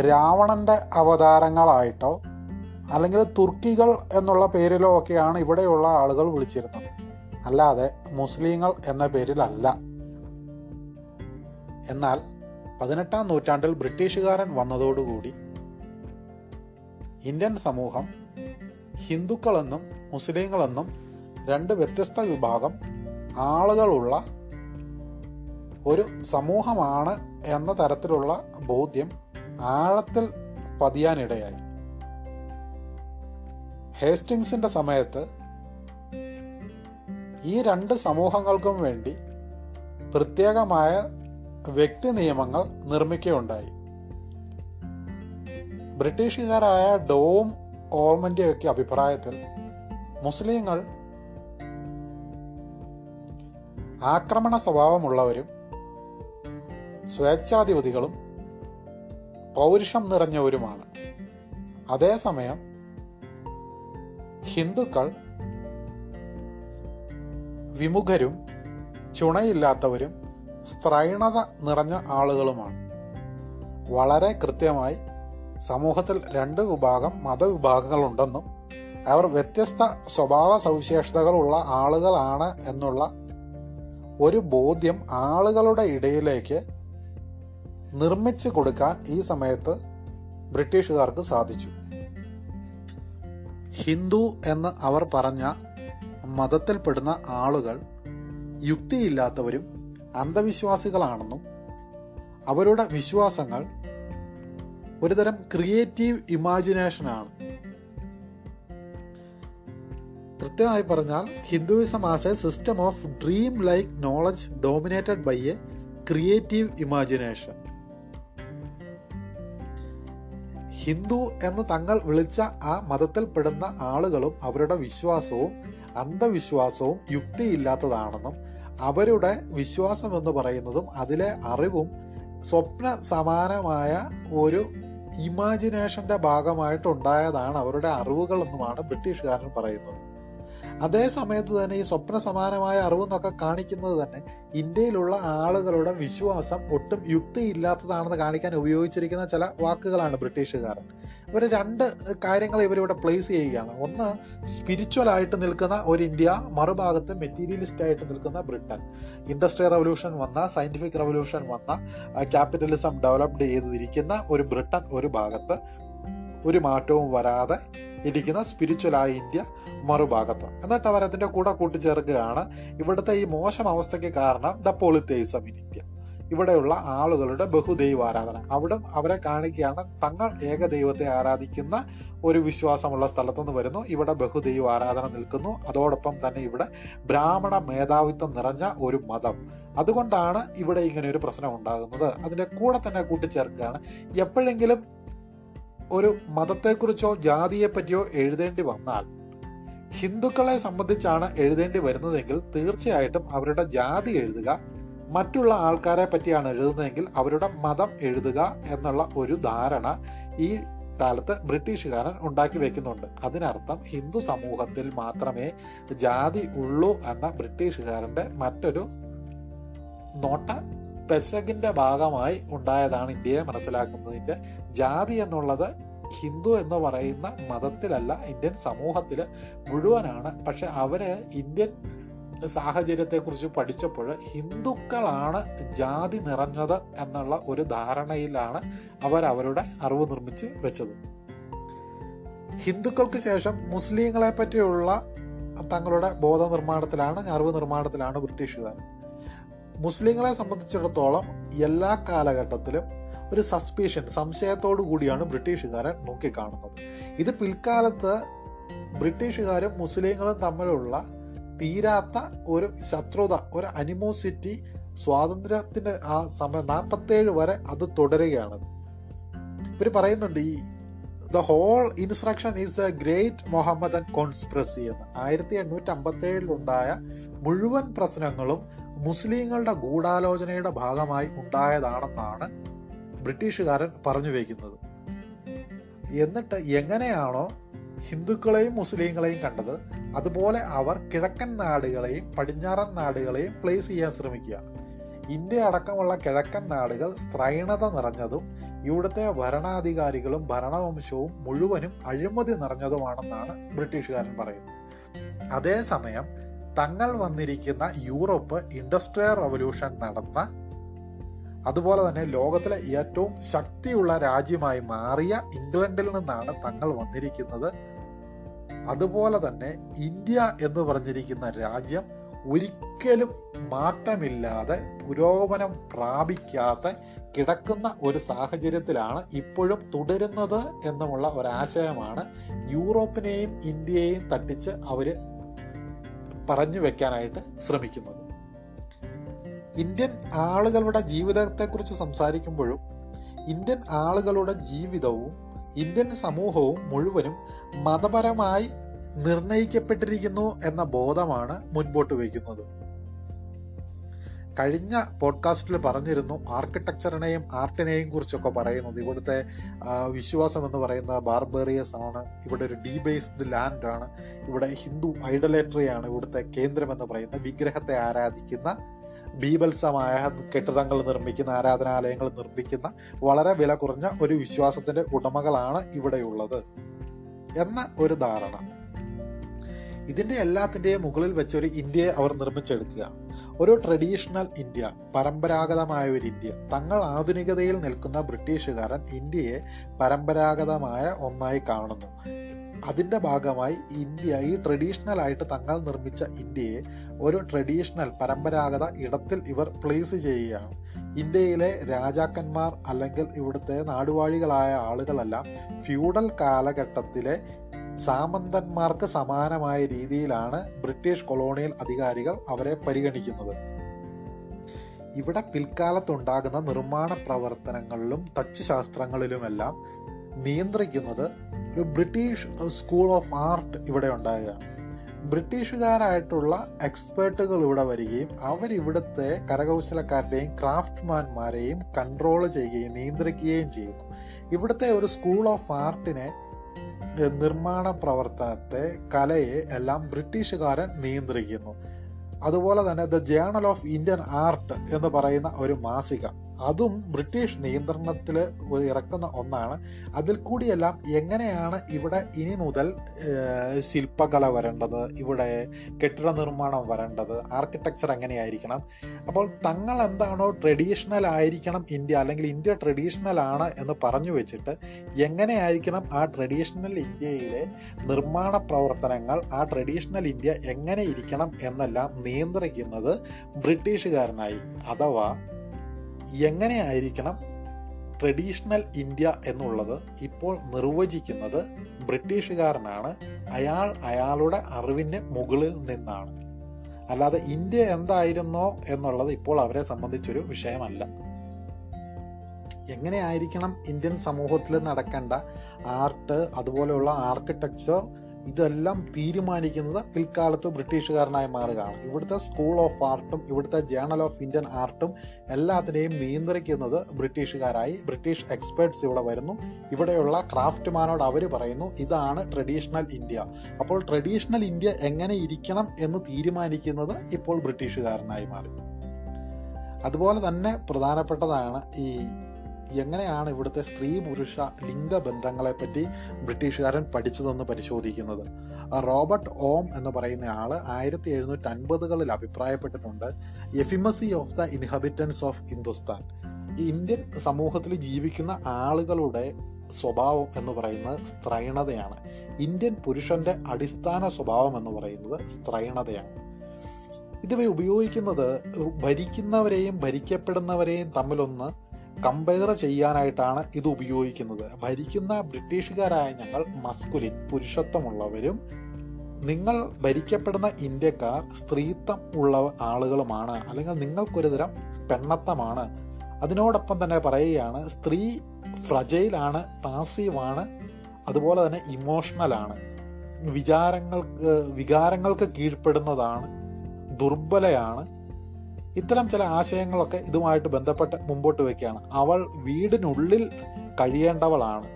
രാവണന്റെ അവതാരങ്ങളായിട്ടോ അല്ലെങ്കിൽ തുർക്കികൾ എന്നുള്ള പേരിലോ ഒക്കെയാണ് ഇവിടെയുള്ള ആളുകൾ വിളിച്ചിരുന്നത്. അല്ലാതെ മുസ്ലിങ്ങൾ എന്ന പേരിലല്ല. എന്നാൽ പതിനെട്ടാം നൂറ്റാണ്ടിൽ ബ്രിട്ടീഷുകാരൻ വന്നതോടുകൂടി ഇന്ത്യൻ സമൂഹം ഹിന്ദുക്കളെന്നും മുസ്ലിങ്ങളെന്നും രണ്ട് വ്യത്യസ്ത വിഭാഗം ആളുകളുള്ള ഒരു സമൂഹമാണ് എന്ന തരത്തിലുള്ള ബോധ്യം ആഴത്തിൽ പതിയാനിടയായി. ഹേസ്റ്റിങ്സിന്റെ സമയത്ത് ഈ രണ്ട് സമൂഹങ്ങൾക്കും വേണ്ടി പ്രത്യേകമായ വ്യക്തി നിയമങ്ങൾ നിർമ്മിക്കുകയുണ്ടായി. ബ്രിട്ടീഷുകാരായ ഡോം ഓർമന്റെയൊക്കെ അഭിപ്രായത്തിൽ മുസ്ലിങ്ങൾ ആക്രമണ സ്വഭാവമുള്ളവരും സ്വേച്ഛാധിപതികളും പൗരുഷം നിറഞ്ഞവരുമാണ്. അതേസമയം ഹിന്ദുക്കൾ വിമുഖരും ചുണയില്ലാത്തവരും സ്ത്രൈണത നിറഞ്ഞ ആളുകളുമാണ്. വളരെ കൃത്യമായി സമൂഹത്തിൽ രണ്ട് വിഭാഗം മതവിഭാഗങ്ങളുണ്ടെന്നും അവർ വ്യത്യസ്ത സ്വഭാവ സവിശേഷതകളുള്ള ആളുകളാണ് എന്നുള്ള ഒരു ബോധ്യം ആളുകളുടെ ഇടയിലേക്ക് നിർമ്മിച്ചു കൊടുക്കാൻ ഈ സമയത്ത് ബ്രിട്ടീഷുകാർക്ക് സാധിച്ചു. ഹിന്ദു എന്ന് അവർ പറഞ്ഞ മതത്തിൽപ്പെടുന്ന ആളുകൾ യുക്തിയില്ലാത്തവരും അന്ധവിശ്വാസികളാണെന്നും അവരുടെ വിശ്വാസങ്ങൾ ഒരുതരം ക്രിയേറ്റീവ് ഇമാജിനേഷനാണ് കൃത്യമായി പറഞ്ഞാൽ Hinduism as a system of dream like knowledge dominated by a creative imagination Hindu എന്ന് തങ്ങൾ വിളിച്ച ആ മതത്തിൽപ്പെടുന്ന ആളുകളും അവരുടെ വിശ്വാസവും അന്ധവിശ്വാസവും യുക്തിയില്ലാത്തതാണെന്നും അവരുടെ വിശ്വാസം എന്ന് പറയുന്നതും അതിലെ അറിവും സ്വപ്ന സമാനമായ ഒരു ഇമാജിനേഷന്റെ ഭാഗമായിട്ടുണ്ടായതാണ് അവരുടെ അറിവുകൾ എന്നുമാണ് ബ്രിട്ടീഷുകാരൻ പറയുന്നത്. അതേ സമയത്ത് തന്നെ ഈ സ്വപ്ന സമാനമായ അറിവെന്നൊക്കെ കാണിക്കുന്നത് തന്നെ ഇന്ത്യയിലുള്ള ആളുകളുടെ വിശ്വാസം ഒട്ടും യുക്തിയില്ലാത്തതാണെന്ന് കാണിക്കാൻ ഉപയോഗിച്ചിരിക്കുന്ന ചില വാക്കുകളാണ് ബ്രിട്ടീഷുകാരൻ. ഇവർ രണ്ട് കാര്യങ്ങൾ ഇവരിവിടെ പ്ലേസ് ചെയ്യുകയാണ്. ഒന്ന് സ്പിരിച്വൽ ആയിട്ട് നിൽക്കുന്ന ഒരു ഇന്ത്യ മറുഭാഗത്ത് മെറ്റീരിയലിസ്റ്റ് ആയിട്ട് നിൽക്കുന്ന ബ്രിട്ടൻ. ഇൻഡസ്ട്രിയൽ റവല്യൂഷൻ വന്ന സയന്റിഫിക് റവല്യൂഷൻ വന്ന ക്യാപിറ്റലിസം ഡെവലപ്ഡ് ചെയ്തിരിക്കുന്ന ഒരു ബ്രിട്ടൻ ഒരു ഭാഗത്ത് ഒരു മാറ്റവും വരാതെ ഇരിക്കുന്ന സ്പിരിച്വലായ ഇന്ത്യ മറുഭാഗത്ത്. എന്നിട്ട് അവർ അതിന്റെ കൂടെ കൂട്ടിച്ചേർക്കുകയാണ്. ഇവിടുത്തെ ഈ മോശം അവസ്ഥയ്ക്ക് കാരണം ദ പോളിത്തേസം ഇൻ ഇന്ത്യ ഇവിടെയുള്ള ആളുകളുടെ ബഹുദൈവ ആരാധന. അവിടെ അവരെ കാണിക്കുകയാണ് തങ്ങൾ ഏകദൈവത്തെ ആരാധിക്കുന്ന ഒരു വിശ്വാസമുള്ള സ്ഥലത്തുനിന്ന് വരുന്നു. ഇവിടെ ബഹുദൈവ ആരാധന നിൽക്കുന്നു. അതോടൊപ്പം തന്നെ ഇവിടെ ബ്രാഹ്മണ മേധാവിത്വം നിറഞ്ഞ ഒരു മതം. അതുകൊണ്ടാണ് ഇവിടെ ഇങ്ങനെ ഒരു പ്രശ്നം ഉണ്ടാകുന്നത്. അതിന്റെ കൂടെ തന്നെ കൂട്ടിച്ചേർക്കുകയാണ്. എപ്പോഴെങ്കിലും ഒരു മതത്തെക്കുറിച്ചോ ജാതിയെപ്പറ്റിയോ എഴുതേണ്ടി വന്നാൽ ഹിന്ദുക്കളെ സംബന്ധിച്ചാണ് എഴുതേണ്ടി വരുന്നതെങ്കിൽ തീർച്ചയായിട്ടും അവരുടെ ജാതി എഴുതുക മറ്റുള്ള ആൾക്കാരെ പറ്റിയാണ് എഴുതുന്നതെങ്കിൽ അവരുടെ മതം എഴുതുക എന്നുള്ള ഒരു ധാരണ ഈ കാലത്ത് ബ്രിട്ടീഷുകാരൻ ഉണ്ടാക്കി വെക്കുന്നുണ്ട്. അതിനർത്ഥം ഹിന്ദു സമൂഹത്തിൽ മാത്രമേ ജാതി ഉള്ളൂ എന്ന ബ്രിട്ടീഷുകാരന്റെ മറ്റൊരു നോട്ട പെസകിന്റെ ഭാഗമായി ഉണ്ടായതാണ് ഇന്ത്യയെ മനസ്സിലാക്കുന്നതിന്റെ ജാതി എന്നുള്ളത് ഹിന്ദു എന്ന് പറയുന്ന മതത്തിലല്ല ഇന്ത്യൻ സമൂഹത്തിൽ മുഴുവനാണ്. പക്ഷെ അവരെ ഇന്ത്യൻ സാഹചര്യത്തെക്കുറിച്ച് പഠിച്ചപ്പോൾ ഹിന്ദുക്കളാണ് ജാതി നിറഞ്ഞത് എന്നുള്ള ഒരു ധാരണയിലാണ് അവർ അവരുടെ അറിവ് നിർമ്മിച്ച് വെച്ചത്. ഹിന്ദുക്കൾക്ക് ശേഷം മുസ്ലിങ്ങളെ പറ്റിയുള്ള തങ്ങളുടെ ബോധ നിർമ്മാണത്തിലാണ് അറിവ് നിർമ്മാണത്തിലാണ് ബ്രിട്ടീഷുകാർ. മുസ്ലിങ്ങളെ സംബന്ധിച്ചിടത്തോളം എല്ലാ കാലഘട്ടത്തിലും ഒരു സസ്പീഷൻ സംശയത്തോടു കൂടിയാണ് ബ്രിട്ടീഷുകാരൻ നോക്കിക്കാണുന്നത്. ഇത് പിൽക്കാലത്ത് ബ്രിട്ടീഷുകാരും മുസ്ലിങ്ങളും തമ്മിലുള്ള തീരാത്ത ഒരു ശത്രുത ഒരു അനിമോസിറ്റി സ്വാതന്ത്ര്യത്തിന്റെ ആ സമയം നാൽപ്പത്തേഴ് വരെ അത് തുടരുകയാണ്. ഇവർ പറയുന്നുണ്ട് ഈ the whole instruction is a great Mohammedan conspiracy എന്ന്. ആയിരത്തി എണ്ണൂറ്റി അമ്പത്തി ഏഴിലുണ്ടായ മുഴുവൻ പ്രശ്നങ്ങളും മുസ്ലിങ്ങളുടെ ഗൂഢാലോചനയുടെ ഭാഗമായി ഉണ്ടായതാണെന്നാണ് ബ്രിട്ടീഷുകാരൻ പറഞ്ഞു വയ്ക്കുന്നത് എന്നിട്ട് എങ്ങനെയാണോ ഹിന്ദുക്കളെയും മുസ്ലിങ്ങളെയും കണ്ടത് അതുപോലെ അവർ കിഴക്കൻ നാടുകളെയും പടിഞ്ഞാറൻ നാടുകളെയും പ്ലേസ് ചെയ്യാൻ ശ്രമിക്കുക. ഇന്ത്യ അടക്കമുള്ള കിഴക്കൻ നാടുകൾ സ്ത്രൈണത നിറഞ്ഞതും ഇവിടുത്തെ ഭരണാധികാരികളും ഭരണവംശവും മുഴുവനും അഴിമതി നിറഞ്ഞതുമാണെന്നാണ് ബ്രിട്ടീഷുകാരൻ പറയുന്നത്. അതേസമയം തങ്ങൾ വന്നിരിക്കുന്ന യൂറോപ്പ് ഇൻഡസ്ട്രിയൽ റവല്യൂഷൻ നടന്ന അതുപോലെ തന്നെ ലോകത്തിലെ ഏറ്റവും ശക്തിയുള്ള രാജ്യമായി മാറിയ ഇംഗ്ലണ്ടിൽ നിന്നാണ് തങ്ങൾ വന്നിരിക്കുന്നത്. അതുപോലെ തന്നെ ഇന്ത്യ എന്ന് പറഞ്ഞിരിക്കുന്ന രാജ്യം ഒരിക്കലും മാറ്റമില്ലാതെ പുരോഗമനം പ്രാപിക്കാത്ത കിടക്കുന്ന ഒരു സാഹചര്യത്തിലാണ് ഇപ്പോഴും തുടരുന്നത് എന്നുമുള്ള ഒരാശയമാണ് യൂറോപ്പിനെയും ഇന്ത്യയെയും തട്ടിച്ച് അവർ പറഞ്ഞു വെക്കാനായിട്ട് ശ്രമിക്കുന്നത്. ഇന്ത്യൻ ആളുകളുടെ ജീവിതത്തെക്കുറിച്ച് സംസാരിക്കുമ്പോഴും ഇന്ത്യൻ ആളുകളുടെ ജീവിതവും ഇന്ത്യൻ സമൂഹവും മുഴുവനും മതപരമായി നിർണയിക്കപ്പെട്ടിരിക്കുന്നു എന്ന ബോധമാണ് മുൻപോട്ട് വയ്ക്കുന്നത്. കഴിഞ്ഞ പോഡ്കാസ്റ്റിൽ പറഞ്ഞിരുന്നു ആർക്കിടെക്ചറിനെയും ആർട്ടിനെയും കുറിച്ചൊക്കെ പറയുന്നത്. ഇവിടുത്തെ വിശ്വാസം എന്ന് പറയുന്ന ബാർബേറിയസ് ആണ്. ഇവിടെ ഒരു ഡീബേസ്ഡ് ലാൻഡ് ആണ്. ഇവിടെ ഹിന്ദു ഐഡലേറ്ററി ആണ് ഇവിടുത്തെ കേന്ദ്രം എന്ന് പറയുന്ന വിഗ്രഹത്തെ ആരാധിക്കുന്ന ബീഭത്സമായ കെട്ടിടങ്ങൾ നിർമ്മിക്കുന്ന ആരാധനാലയങ്ങൾ നിർമ്മിക്കുന്ന വളരെ വില കുറഞ്ഞ ഒരു വിശ്വാസത്തിന്റെ ഉടമകളാണ് ഇവിടെയുള്ളത്. എന്ന ഒരു ധാരണ. ഇതിന്റെ എല്ലാത്തിന്റെയും മുകളിൽ വെച്ചൊരു ഇന്ത്യയെ അവർ നിർമ്മിച്ചെടുക്കുക. ഒരു ട്രഡീഷണൽ ഇന്ത്യ പരമ്പരാഗതമായ ഒരു ഇന്ത്യ. തങ്ങൾ ആധുനികതയിൽ നിൽക്കുന്ന ബ്രിട്ടീഷുകാരൻ ഇന്ത്യയെ പരമ്പരാഗതമായ ഒന്നായി കാണുന്നു. അതിന്റെ ഭാഗമായി ഇന്ത്യ ഈ ട്രഡീഷണൽ ആയിട്ട് തങ്ങൾ നിർമ്മിച്ച ഇന്ത്യയെ ഒരു ട്രഡീഷണൽ പരമ്പരാഗത ഇടത്തിൽ ഇവർ പ്ലേസ് ചെയ്യുകയാണ്. ഇന്ത്യയിലെ രാജാക്കന്മാർ അല്ലെങ്കിൽ ഇവിടുത്തെ നാടുവാഴികളായ ആളുകളെല്ലാം ഫ്യൂഡൽ കാലഘട്ടത്തിലെ സാമന്തന്മാർക്ക് സമാനമായ രീതിയിലാണ് ബ്രിട്ടീഷ് കൊളോണിയൽ അധികാരികൾ അവരെ പരിഗണിക്കുന്നത്. ഇവിടെ പിൽക്കാലത്തുണ്ടാകുന്ന നിർമ്മാണ പ്രവർത്തനങ്ങളിലും തച്ചുശാസ്ത്രങ്ങളിലുമെല്ലാം നിയന്ത്രിക്കുന്നത് ഒരു ബ്രിട്ടീഷ് സ്കൂൾ ഓഫ് ആർട്ട് ഇവിടെ ഉണ്ടാകുകയാണ്. ബ്രിട്ടീഷുകാരായിട്ടുള്ള എക്സ്പേർട്ടുകൾ ഇവിടെ വരികയും അവരിവിടുത്തെ കരകൗശലക്കാരുടെയും ക്രാഫ്റ്റ്മാൻമാരെയും കൺട്രോൾ ചെയ്യുകയും നിയന്ത്രിക്കുകയും ചെയ്യുന്നു ഇവിടുത്തെ ഒരു സ്കൂൾ ഓഫ് ആർട്ടിനെ നിർമ്മാണ പ്രവർത്തനത്തെ കലയെ എല്ലാം ബ്രിട്ടീഷുകാരൻ നിയന്ത്രിക്കുന്നു. അതുപോലെ തന്നെ the journal of Indian art എന്ന് പറയുന്ന ഒരു മാസിക. അതും ബ്രിട്ടീഷ് നിയന്ത്രണത്തിൽ ഇറക്കുന്ന ഒന്നാണ്. അതിൽ കൂടിയെല്ലാം എങ്ങനെയാണ് ഇവിടെ ഇനി മുതൽ ശില്പകല വരേണ്ടത്? ഇവിടെ കെട്ടിട നിർമ്മാണം വരേണ്ടത്? ആർക്കിടെക്ചർ എങ്ങനെയായിരിക്കണം? അപ്പോൾ തങ്ങൾ എന്താണോ ട്രഡീഷണൽ ആയിരിക്കണം ഇന്ത്യ അല്ലെങ്കിൽ ഇന്ത്യ ട്രഡീഷണൽ ആണ് എന്ന് പറഞ്ഞു വെച്ചിട്ട് എങ്ങനെയായിരിക്കണം ആ ട്രഡീഷണൽ ഇന്ത്യയിലെ നിർമ്മാണ പ്രവർത്തനങ്ങൾ ആ ട്രഡീഷണൽ ഇന്ത്യ എങ്ങനെ ഇരിക്കണം എന്നെല്ലാം നിയന്ത്രിക്കുന്നത് ബ്രിട്ടീഷുകാരനായി അഥവാ എങ്ങനെയായിരിക്കണം ട്രഡീഷണൽ ഇന്ത്യ എന്നുള്ളത് ഇപ്പോൾ നിർവചിക്കുന്നത് ബ്രിട്ടീഷുകാരനാണ്. അയാൾ അയാളുടെ അറിവിന് മുകളിൽ നിന്നാണ്. അല്ലാതെ ഇന്ത്യ എന്തായിരുന്നോ എന്നുള്ളത് ഇപ്പോൾ അവരെ സംബന്ധിച്ചൊരു വിഷയമല്ല. എങ്ങനെയായിരിക്കണം ഇന്ത്യൻ സമൂഹത്തിൽ നടക്കേണ്ട ആർട്ട് അതുപോലെയുള്ള ആർക്കിടെക്ചർ ഇതെല്ലാം തീരുമാനിക്കുന്നത് പിൽക്കാലത്ത് ബ്രിട്ടീഷുകാരനായി മാറുകയാണ്. ഇവിടുത്തെ സ്കൂൾ ഓഫ് ആർട്ടും ഇവിടുത്തെ ജേണൽ ഓഫ് ഇന്ത്യൻ ആർട്ടും എല്ലാത്തിനെയും നിയന്ത്രിക്കുന്നത് ബ്രിട്ടീഷുകാരായി ബ്രിട്ടീഷ് എക്സ്പേർട്സ് ഇവിടെ വരുന്നു. ഇവിടെയുള്ള ക്രാഫ്റ്റ്മാനോട് അവർ പറയുന്നു ഇതാണ് ട്രഡീഷണൽ ഇന്ത്യ അപ്പോൾ ട്രഡീഷണൽ ഇന്ത്യ എങ്ങനെ ഇരിക്കണം എന്ന് തീരുമാനിക്കുന്നത് ഇപ്പോൾ ബ്രിട്ടീഷുകാരനായി മാറി. അതുപോലെ തന്നെ പ്രധാനപ്പെട്ടതാണ് ഈ എങ്ങനെയാണ് ഇവിടുത്തെ സ്ത്രീ പുരുഷ ലിംഗബന്ധങ്ങളെ പറ്റി ബ്രിട്ടീഷുകാരൻ പഠിച്ചതെന്ന് പരിശോധിക്കുന്നത്? റോബർട്ട് ഓം എന്ന് പറയുന്ന ആൾ ആയിരത്തി എഴുന്നൂറ്റി അൻപതുകളിൽ അഭിപ്രായപ്പെട്ടിട്ടുണ്ട് effeminacy of the inhabitants of Hindustan. ഈ ഇന്ത്യൻ സമൂഹത്തിൽ ജീവിക്കുന്ന ആളുകളുടെ സ്വഭാവം എന്ന് പറയുന്നത് സ്ത്രൈണതയാണ്. ഇന്ത്യൻ പുരുഷന്റെ അടിസ്ഥാന സ്വഭാവം എന്ന് പറയുന്നത് സ്ത്രൈണതയാണ്. ഇതിവ ഉപയോഗിക്കുന്നത് ഭരിക്കുന്നവരെയും ഭരിക്കപ്പെടുന്നവരെയും തമ്മിലൊന്ന് കമ്പയർ ചെയ്യാനായിട്ടാണ് ഇത് ഉപയോഗിക്കുന്നത്. ഭരിക്കുന്ന ബ്രിട്ടീഷുകാരായ ഞങ്ങൾ മസ്കുലിൻ പുരുഷത്വമുള്ളവരും നിങ്ങൾ ഭരിക്കപ്പെടുന്ന ഇന്ത്യക്കാർ സ്ത്രീത്വം ഉള്ള ആളുകളുമാണ് അല്ലെങ്കിൽ നിങ്ങൾക്കൊരു തരം പെണ്ണത്തമാണ് അതിനോടൊപ്പം തന്നെ പറയുകയാണ് സ്ത്രീ ഫ്രജയിലാണ് പാസീവാണ് അതുപോലെ തന്നെ ഇമോഷണലാണ്. വിചാരങ്ങൾക്ക് വികാരങ്ങൾക്ക് കീഴ്പ്പെടുന്നതാണ് ദുർബലയാണ് ഇത്തരം ചില ആശയങ്ങളൊക്കെ ഇതുമായിട്ട് ബന്ധപ്പെട്ട് മുമ്പോട്ട് വയ്ക്കുകയാണ് അവൾ വീടിനുള്ളിൽ കഴിയേണ്ടവളാണ്.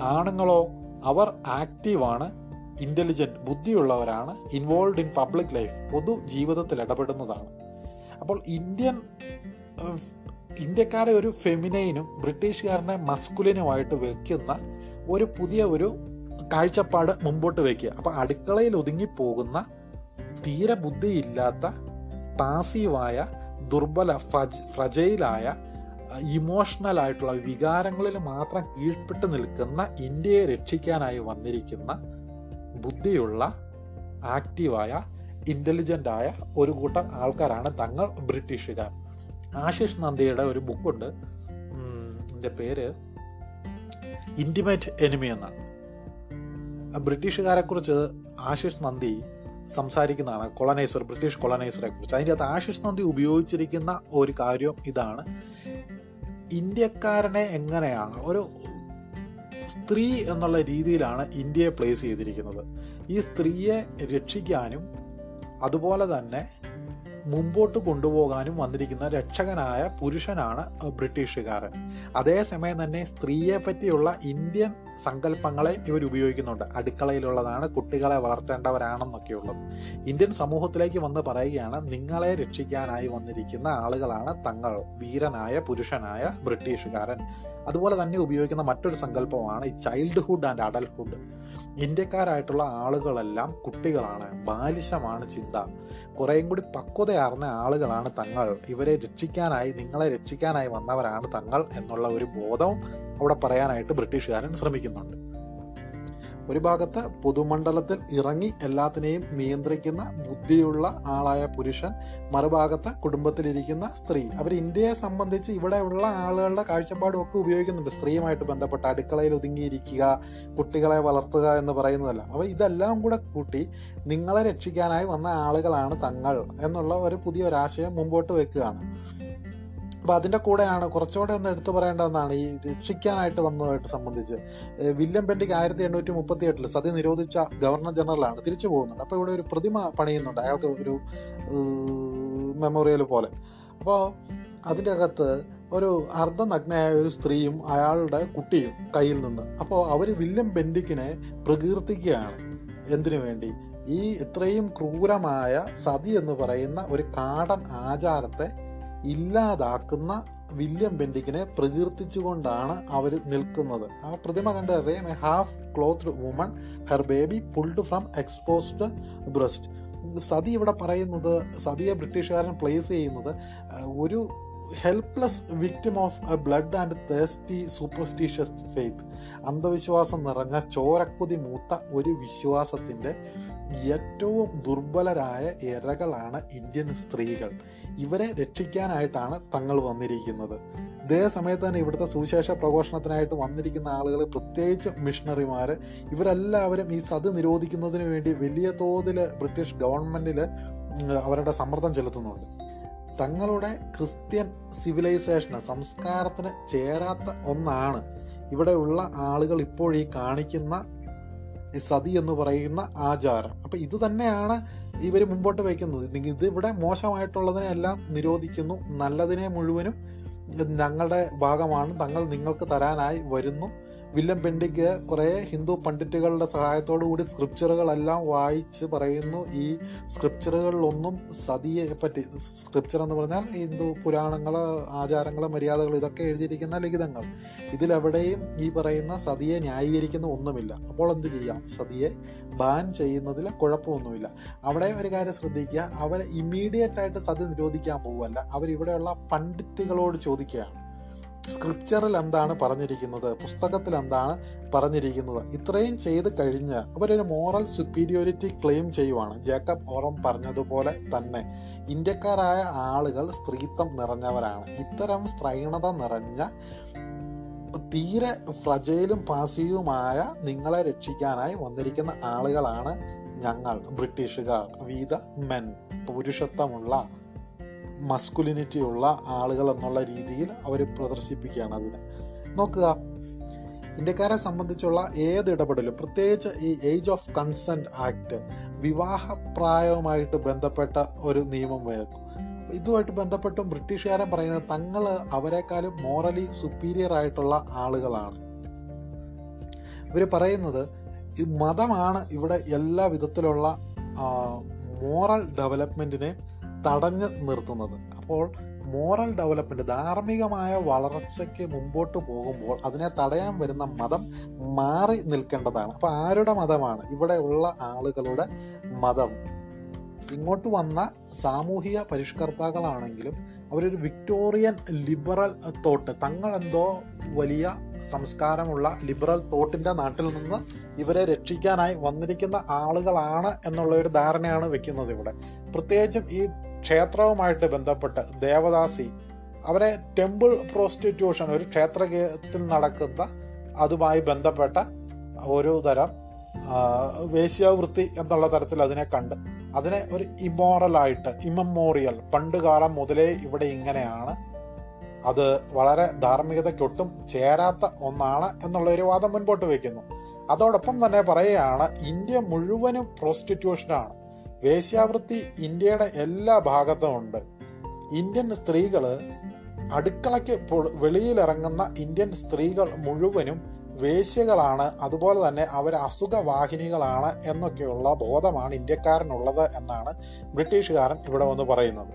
ആണുങ്ങളോ അവർ ആക്റ്റീവാണ് ഇന്റലിജന്റ് ബുദ്ധിയുള്ളവരാണ് ഇൻവോൾവ് ഇൻ പബ്ലിക് ലൈഫ് പൊതു ജീവിതത്തിൽ ഇടപെടുന്നതാണ്. അപ്പോൾ ഇന്ത്യൻ ഇന്ത്യക്കാരെ ഒരു ഫെമിനൈനും ബ്രിട്ടീഷുകാരനെ മസ്കുലിനുമായിട്ട് വെക്കുന്ന ഒരു പുതിയ ഒരു കാഴ്ചപ്പാട് മുമ്പോട്ട് വയ്ക്കുക അപ്പോൾ അടുക്കളയിൽ ഒതുങ്ങിപ്പോകുന്ന തീരെ ബുദ്ധിയില്ലാത്ത പാസീവായ ദുർബല ഫ്രജ് ഫ്രജയിലായ ഇമോഷണൽ ആയിട്ടുള്ള വികാരങ്ങളിൽ മാത്രം കീഴ്പ്പെട്ട് നിൽക്കുന്ന ഇന്ത്യയെ രക്ഷിക്കാനായി വന്നിരിക്കുന്ന ബുദ്ധിയുള്ള ആക്റ്റീവായ ഇന്റലിജന്റ് ആയ ഒരു കൂട്ടം ആൾക്കാരാണ് തങ്ങൾ ബ്രിട്ടീഷുകാർ. ആശിഷ് നന്ദിയുടെ ഒരു ബുക്കുണ്ട്. എന്റെ പേര് ഇന്റിമേറ്റ് എനിമി എന്നാണ്. ബ്രിട്ടീഷുകാരെക്കുറിച്ച് ബ്രിട്ടീഷുകാരെ കുറിച്ച് ആശിഷ് നന്ദി സംസാരിക്കുന്നതാണ് കൊളനൈസർ ബ്രിട്ടീഷ് കൊളനൈസറെ കുറിച്ച്. അതിന്റെ അകത്ത് ആശിഷ് നന്ദി ഉപയോഗിച്ചിരിക്കുന്ന ഒരു കാര്യം ഇതാണ്. ഇന്ത്യക്കാരനെ എങ്ങനെയാണ് ഒരു സ്ത്രീ എന്നുള്ള രീതിയിലാണ് ഇന്ത്യയെ പ്ലേസ് ചെയ്തിരിക്കുന്നത്. ഈ സ്ത്രീയെ രക്ഷിക്കാനും അതുപോലെ തന്നെ മുമ്പോട്ട് കൊണ്ടുപോകാനും വന്നിരിക്കുന്ന രക്ഷകനായ പുരുഷനാണ് ബ്രിട്ടീഷുകാരൻ. അതേസമയം തന്നെ സ്ത്രീയെ പറ്റിയുള്ള ഇന്ത്യൻ സങ്കല്പങ്ങളെ ഇവർ ഉപയോഗിക്കുന്നുണ്ട്. അടുക്കളയിലുള്ളതാണ് കുട്ടികളെ വളർത്തേണ്ടവരാണെന്നൊക്കെയുള്ളത്. ഇന്ത്യൻ സമൂഹത്തിലേക്ക് വന്ന് പറയുകയാണ് നിങ്ങളെ രക്ഷിക്കാനായി വന്നിരിക്കുന്ന ആളുകളാണ് തങ്ങൾ. വീരനായ പുരുഷനായ ബ്രിട്ടീഷുകാരൻ. അതുപോലെ തന്നെ ഉപയോഗിക്കുന്ന മറ്റൊരു സങ്കല്പമാണ് ഈ ചൈൽഡ്ഹുഡ് ആൻഡ് അഡൽഹുഡ് ഇന്ത്യക്കാരായിട്ടുള്ള ആളുകളെല്ലാം കുട്ടികളാണ്. ബാലിശമാണ് ചിന്ത. കുറേയും കൂടി പക്വതയാർന്ന ആളുകളാണ് തങ്ങൾ. ഇവരെ രക്ഷിക്കാനായി നിങ്ങളെ രക്ഷിക്കാനായി വന്നവരാണ് തങ്ങൾ എന്നുള്ള ഒരു ബോധവും അവിടെ പറയാനായിട്ട് ബ്രിട്ടീഷുകാരൻ ശ്രമിക്കുന്നുണ്ട്. ഒരു ഭാഗത്ത് പൊതുമണ്ഡലത്തിൽ ഇറങ്ങി എല്ലാത്തിനെയും നിയന്ത്രിക്കുന്ന ബുദ്ധിയുള്ള ആളായ പുരുഷൻ മറുഭാഗത്ത് കുടുംബത്തിലിരിക്കുന്ന സ്ത്രീ. അവർ ഇന്ത്യയെ സംബന്ധിച്ച് ഇവിടെയുള്ള ആളുകളുടെ കാഴ്ചപ്പാടും ഒക്കെ ഉപയോഗിക്കുന്നുണ്ട്. സ്ത്രീയുമായിട്ട് ബന്ധപ്പെട്ട അടുക്കളയിൽ ഒതുങ്ങിയിരിക്കുക കുട്ടികളെ വളർത്തുക എന്ന് പറയുന്നതല്ല. അപ്പോൾ ഇതെല്ലാം കൂടെ കൂട്ടി നിങ്ങളെ രക്ഷിക്കാനായി വന്ന ആളുകളാണ് തങ്ങൾ എന്നുള്ള ഒരു പുതിയൊരാശയം മുമ്പോട്ട് വെക്കുകയാണ്. അപ്പൊ അതിന്റെ കൂടെയാണ് കുറച്ചുകൂടെ ഒന്ന് എടുത്തു പറയേണ്ടതെന്നാണ് ഈ രക്ഷിക്കാനായിട്ട് വന്നതായിട്ട് സംബന്ധിച്ച്. വില്യം ബെൻഡിക് ആയിരത്തി എണ്ണൂറ്റി മുപ്പത്തി എട്ടിൽ സതി നിരോധിച്ച ഗവർണർ ജനറലാണ് തിരിച്ചു പോകുന്നുണ്ട്. അപ്പോൾ ഇവിടെ ഒരു പ്രതിമ പണിയുന്നുണ്ട്. അയാൾക്ക് ഒരു മെമ്മോറിയൽ പോലെ. അപ്പോൾ അതിന്റെ അകത്ത് ഒരു അർദ്ധനഗ്നയായ ഒരു സ്ത്രീയും അയാളുടെ കുട്ടിയും കയ്യിൽ നിന്ന്. അപ്പോൾ അവർ വില്യം ബെൻഡിക്കിനെ പ്രകീർത്തിക്കുകയാണ്. എന്തിനു വേണ്ടി? ഈ ഇത്രയും ക്രൂരമായ സതി എന്ന് പറയുന്ന ഒരു കാടൻ ആചാരത്തെ ഇല്ലാതാക്കുന്ന വില്യം ബെൻഡിക്കിനെ പ്രകീർത്തിച്ചുകൊണ്ടാണ് അവർ നിൽക്കുന്നത്. ആ പ്രതിമ കണ്ട് അറിയാം a half cloth woman her baby pulled from exposed breast. Sati ഇവിടെ പറയുന്നത് സതിയെ ബ്രിട്ടീഷുകാരൻ പ്ലേസ് ചെയ്യുന്നത് ഒരു helpless victim of a blood and thirsty superstitious faith അന്ധവിശ്വാസം നിറഞ്ഞ ചോരക്കുതി മൂത്ത ഒരു വിശ്വാസത്തിന്റെ ഏറ്റവും ദുർബലരായ ഇരകളാണ് ഇന്ത്യൻ സ്ത്രീകൾ. ഇവരെ രക്ഷിക്കാനായിട്ടാണ് തങ്ങൾ വന്നിരിക്കുന്നത്. ഇതേ സമയത്ത് തന്നെ ഇവിടുത്തെ സുവിശേഷ പ്രഘോഷണത്തിനായിട്ട് വന്നിരിക്കുന്ന ആളുകൾ പ്രത്യേകിച്ച് മിഷണറിമാർ ഇവരെല്ലാവരും ഈ സത് നിരോധിക്കുന്നതിന് വേണ്ടി വലിയ തോതിൽ ബ്രിട്ടീഷ് ഗവൺമെന്റിൽ അവരുടെ സമ്മർദ്ദം ചെലുത്തുന്നുണ്ട്. തങ്ങളുടെ ക്രിസ്ത്യൻ സിവിലൈസേഷന് സംസ്കാരത്തിന് ചേരാത്ത ഒന്നാണ്. ഇവിടെയുള്ള ആളുകൾ ഇപ്പോൾ ഈ കാണിക്കുന്ന സതി എന്ന് പറയുന്ന ആചാരം. അപ്പൊ ഇത് തന്നെയാണ് ഇവർ മുമ്പോട്ട് വയ്ക്കുന്നത് ഇത് ഇവിടെ മോശമായിട്ടുള്ളതിനെ എല്ലാം നിരോധിക്കുന്നു. നല്ലതിനെ മുഴുവനും ഞങ്ങളുടെ ഭാഗമാണ്. തങ്ങൾ നിങ്ങൾക്ക് തരാനായി വരുന്നു. വില്യം പെൻഡിക്ക് കുറേ ഹിന്ദു പണ്ഡിറ്റുകളുടെ സഹായത്തോടു കൂടി സ്ക്രിപ്ചറുകളെല്ലാം വായിച്ച് പറയുന്നു. ഈ സ്ക്രിപ്ചറുകളിലൊന്നും സതിയെ പറ്റി സ്ക്രിപ്ചർ എന്ന് പറഞ്ഞാൽ ഹിന്ദു പുരാണങ്ങൾ ആചാരങ്ങൾ മര്യാദകൾ ഇതൊക്കെ എഴുതിയിരിക്കുന്ന ലിഖിതങ്ങൾ. ഇതിലെവിടെയും ഈ പറയുന്ന സതിയെ ന്യായീകരിക്കുന്ന ഒന്നുമില്ല. അപ്പോൾ എന്ത് ചെയ്യാം? സതിയെ ബാൻ ചെയ്യുന്നതിൽ കുഴപ്പമൊന്നുമില്ല. അവിടെ ഒരു കാര്യം ശ്രദ്ധിക്കുക. അവർ ഇമ്മീഡിയറ്റ് ആയിട്ട് സതി നിരോധിക്കാൻ പോവല്ല അവരിവിടെയുള്ള പണ്ഡിറ്റുകളോട് ചോദിക്കുകയാണ്. സ്ക്രിപ്ചറിൽ എന്താണ് പറഞ്ഞിരിക്കുന്നത് പുസ്തകത്തിൽ എന്താണ് പറഞ്ഞിരിക്കുന്നത് ഇത്രയും ചെയ്ത് കഴിഞ്ഞ് അവരൊരു മോറൽ സുപ്പീരിയോറിറ്റി ക്ലെയിം ചെയ്യുവാണ്. ജേക്കബ് ഓറം പറഞ്ഞതുപോലെ തന്നെ ഇന്ത്യക്കാരായ ആളുകൾ സ്ത്രീത്വം നിറഞ്ഞവരാണ്. ഇത്തരം സ്ത്രൈണത നിറഞ്ഞ തീരെ ഫ്രജയിലും പാസീവുമായ നിങ്ങളെ രക്ഷിക്കാനായി വന്നിരിക്കുന്ന ആളുകളാണ് ഞങ്ങൾ ബ്രിട്ടീഷുകാർ. വീത മെൻ പുരുഷത്വമുള്ള മസ്കുലിനിറ്റി ഉള്ള ആളുകൾ എന്നുള്ള രീതിയിൽ അവർ പ്രദർശിപ്പിക്കുകയാണ് അതിനെ. നോക്കുക. ഇന്ത്യക്കാരെ സംബന്ധിച്ചുള്ള ഏത് ഇടപെടലും പ്രത്യേകിച്ച് ഈ ഏജ് ഓഫ് കൺസെന്റ് ആക്ട് വിവാഹപ്രായവുമായിട്ട് ബന്ധപ്പെട്ട ഒരു നിയമം വരുന്നു. ഇതുമായിട്ട് ബന്ധപ്പെട്ടും ബ്രിട്ടീഷുകാരൻ പറയുന്നത് തങ്ങൾ അവരെക്കാളും മോറലി സുപ്പീരിയർ ആയിട്ടുള്ള ആളുകളാണ്. ഇവർ പറയുന്നത് ഈ മതമാണ് ഇവിടെ എല്ലാ വിധത്തിലുള്ള മോറൽ ഡെവലപ്മെന്റിനെ തടഞ്ഞു നിർത്തുന്നത്. അപ്പോൾ മോറൽ ഡെവലപ്മെന്റ് ധാർമ്മികമായ വളർച്ചയ്ക്ക് മുമ്പോട്ട് പോകുമ്പോൾ അതിനെ തടയാൻ വരുന്ന മതം മാറി നിൽക്കേണ്ടതാണ്. അപ്പോൾ ആരുടെ മതമാണ്? ഇവിടെയുള്ള ആളുകളുടെ മതം. ഇങ്ങോട്ട് വന്ന സാമൂഹിക പരിഷ്കർത്താക്കളാണെങ്കിലും അവരൊരു വിക്ടോറിയൻ ലിബറൽ തോട്ട്. തങ്ങൾ എന്തോ വലിയ സംസ്കാരമുള്ള ലിബറൽ തോട്ടിന്റെ നാട്ടിൽ നിന്ന് ഇവരെ രക്ഷിക്കാനായി വന്നിരിക്കുന്ന ആളുകളാണ് എന്നുള്ള ഒരു ധാരണയാണ് വെക്കുന്നത് ഇവിടെ. പ്രത്യേകിച്ചും ഈ ക്ഷേത്രവുമായിട്ട് ബന്ധപ്പെട്ട് ദേവദാസി അവരെ ടെമ്പിൾ പ്രോസ്റ്റിറ്റ്യൂഷൻ ഒരു ക്ഷേത്രത്തിൽ നടക്കുന്ന അതുമായി ബന്ധപ്പെട്ട ഒരു തരം വേശ്യാവൃത്തി എന്നുള്ള തരത്തിൽ അതിനെ കണ്ട് അതിനെ ഒരു ഇമോറലായിട്ട് ഇമ്മോറിയൽ പണ്ട് കാലം മുതലേ ഇവിടെ ഇങ്ങനെയാണ്. അത് വളരെ ധാർമ്മികതയ്ക്കൊട്ടും ചേരാത്ത ഒന്നാണ് എന്നുള്ള ഒരു വാദം മുൻപോട്ട് വയ്ക്കുന്നു. അതോടൊപ്പം തന്നെ പറയുകയാണ് ഇന്ത്യ മുഴുവനും പ്രോസ്റ്റിറ്റ്യൂഷനാണ്. വേശ്യാവൃത്തി ഇന്ത്യയുടെ എല്ലാ ഭാഗത്തും ഉണ്ട്. ഇന്ത്യൻ സ്ത്രീകൾ അടുക്കളയ്ക്ക് വെളിയിലിറങ്ങുന്ന ഇന്ത്യൻ സ്ത്രീകൾ മുഴുവനും വേശ്യകളാണ്. അതുപോലെ തന്നെ അവർ അസുഖവാഹിനികളാണ് എന്നൊക്കെയുള്ള ബോധമാണ് ഇന്ത്യക്കാരനുള്ളത് എന്നാണ് ബ്രിട്ടീഷുകാരൻ ഇവിടെ വന്ന് പറയുന്നത്.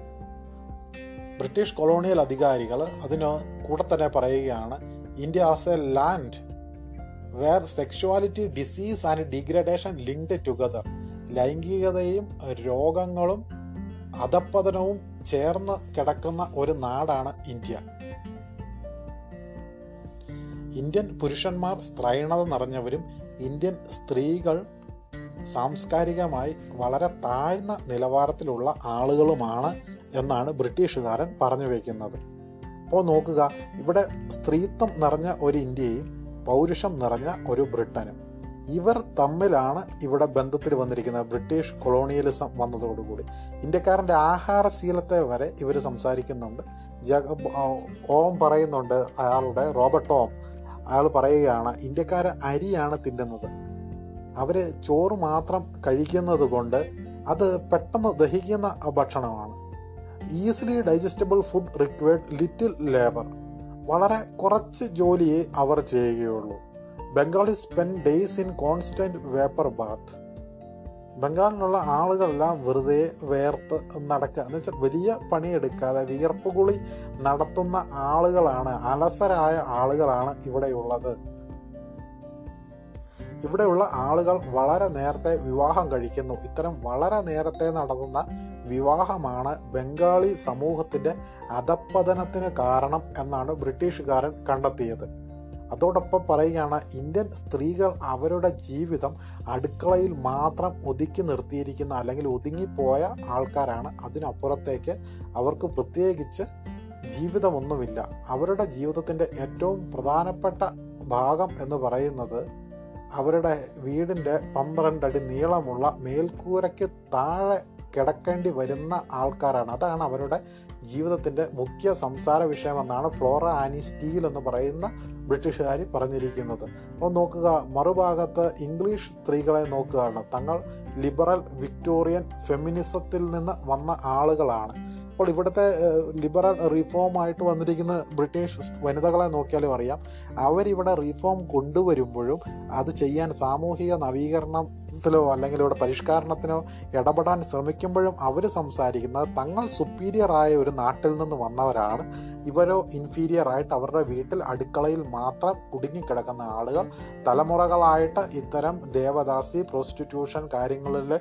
ബ്രിട്ടീഷ് കൊളോണിയൽ അധികാരികൾ അതിന് കൂടെ തന്നെ പറയുകയാണ് India as a land where sexuality disease and degradation linked together. ലൈംഗികതയും രോഗങ്ങളും അധപ്പതനവും ചേർന്ന് കിടക്കുന്ന ഒരു നാടാണ് ഇന്ത്യ. ഇന്ത്യൻ പുരുഷന്മാർ സ്ത്രൈണത നിറഞ്ഞവരും ഇന്ത്യൻ സ്ത്രീകൾ സാംസ്കാരികമായി വളരെ താഴ്ന്ന നിലവാരത്തിലുള്ള ആളുകളുമാണ് എന്നാണ് ബ്രിട്ടീഷുകാരൻ പറഞ്ഞു വയ്ക്കുന്നത് അപ്പോൾ നോക്കുക ഇവിടെ സ്ത്രീത്വം നിറഞ്ഞ ഒരു ഇന്ത്യയും പൗരുഷം നിറഞ്ഞ ഒരു ബ്രിട്ടനും. ഇവർ തമ്മിലാണ് ഇവിടെ ബന്ധത്തിൽ വന്നിരിക്കുന്നത്. ബ്രിട്ടീഷ് കൊളോണിയലിസം വന്നതോടുകൂടി. ഇന്ത്യക്കാരന്റെ ആഹാരശീലത്തെ വരെ ഇവർ സംസാരിക്കുന്നുണ്ട്. ജഗ- ഓം പറയുന്നുണ്ട് അയാളുടെ റോബർട്ട് ഓം അയാൾ പറയുകയാണ് ഇന്ത്യക്കാര് അരിയാണ് തിന്നുന്നത്. അവർ ചോറ് മാത്രം കഴിക്കുന്നത് കൊണ്ട് അത് പെട്ടെന്ന് ദഹിക്കുന്ന ഭക്ഷണമാണ്. Easily digestible food required little labour. വളരെ കുറച്ച് ജോലിയെ അവർ ചെയ്യുകയുള്ളൂ. Bengali spend days in constant vapour bath ബംഗാളിലുള്ള ആളുകളെല്ലാം വെറുതെ വേർത്ത് നടക്കുക എന്ന് വെച്ചാൽ വലിയ പണിയെടുക്കാതെ വിയർപ്പ് കുളി നടത്തുന്ന ആളുകളാണ് അലസരായ ആളുകളാണ് ഇവിടെയുള്ളത്. ഇവിടെയുള്ള ആളുകൾ വളരെ നേരത്തെ വിവാഹം കഴിക്കുന്നു. ഇത്തരം വളരെ നേരത്തെ നടത്തുന്ന വിവാഹമാണ് ബംഗാളി സമൂഹത്തിന്റെ അധപ്പതനത്തിന് കാരണം എന്നാണ് ബ്രിട്ടീഷുകാരൻ കണ്ടെത്തിയത്. അതോടൊപ്പം പറയുകയാണ് ഇന്ത്യൻ സ്ത്രീകൾ അവരുടെ ജീവിതം അടുക്കളയിൽ മാത്രം ഒതുക്കി നിർത്തിയിരിക്കുന്ന അല്ലെങ്കിൽ ഒതുങ്ങിപ്പോയ ആൾക്കാരാണ്. അതിനപ്പുറത്തേക്ക് അവർക്ക് പ്രത്യേകിച്ച് ജീവിതമൊന്നുമില്ല. അവരുടെ ജീവിതത്തിന്റെ ഏറ്റവും പ്രധാനപ്പെട്ട ഭാഗം എന്ന് പറയുന്നത് അവരുടെ വീടിന്റെ പന്ത്രണ്ടടി നീളമുള്ള മേൽക്കൂരയ്ക്ക് താഴെ കിടക്കേണ്ടി വരുന്ന ആൾക്കാരാണ്. അതാണ് അവരുടെ ജീവിതത്തിന്റെ മുഖ്യ സംസാര വിഷയമെന്നാണ് ഫ്ലോറ ആനി സ്റ്റീൽ എന്ന് പറയുന്ന ബ്രിട്ടീഷുകാർ പറഞ്ഞിരിക്കുന്നത്. അപ്പോൾ നോക്കുക മറുഭാഗത്ത് ഇംഗ്ലീഷ് സ്ത്രീകളെ നോക്കുകയാണ്. തങ്ങൾ ലിബറൽ വിക്ടോറിയൻ ഫെമിനിസത്തിൽ നിന്ന് വന്ന ആളുകളാണ്. അപ്പോൾ ഇവിടുത്തെ ലിബറൽ റിഫോം ആയിട്ട് വന്നിരിക്കുന്ന ബ്രിട്ടീഷ് വനിതകളെ നോക്കിയാലും അറിയാം. അവരിവിടെ റിഫോം കൊണ്ടുവരുമ്പോഴും അത് ചെയ്യാൻ സാമൂഹിക നവീകരണത്തിലോ അല്ലെങ്കിൽ ഇവിടെ പരിഷ്കരണത്തിനോ ഇടപെടാൻ ശ്രമിക്കുമ്പോഴും അവർ സംസാരിക്കുന്നത് തങ്ങൾ സുപ്പീരിയർ ആയ ഒരു നാട്ടിൽ നിന്ന് വന്നവരാണ്. ഇവരോ ഇൻഫീരിയർ ആയിട്ട് അവരുടെ വീട്ടിൽ അടുക്കളയിൽ മാത്രം കുടുങ്ങിക്കിടക്കുന്ന ആളുകൾ തലമുറകളായിട്ട് ഇത്തരം ദേവദാസി പ്രോസ്റ്റിറ്റ്യൂഷൻ കാര്യങ്ങളിൽ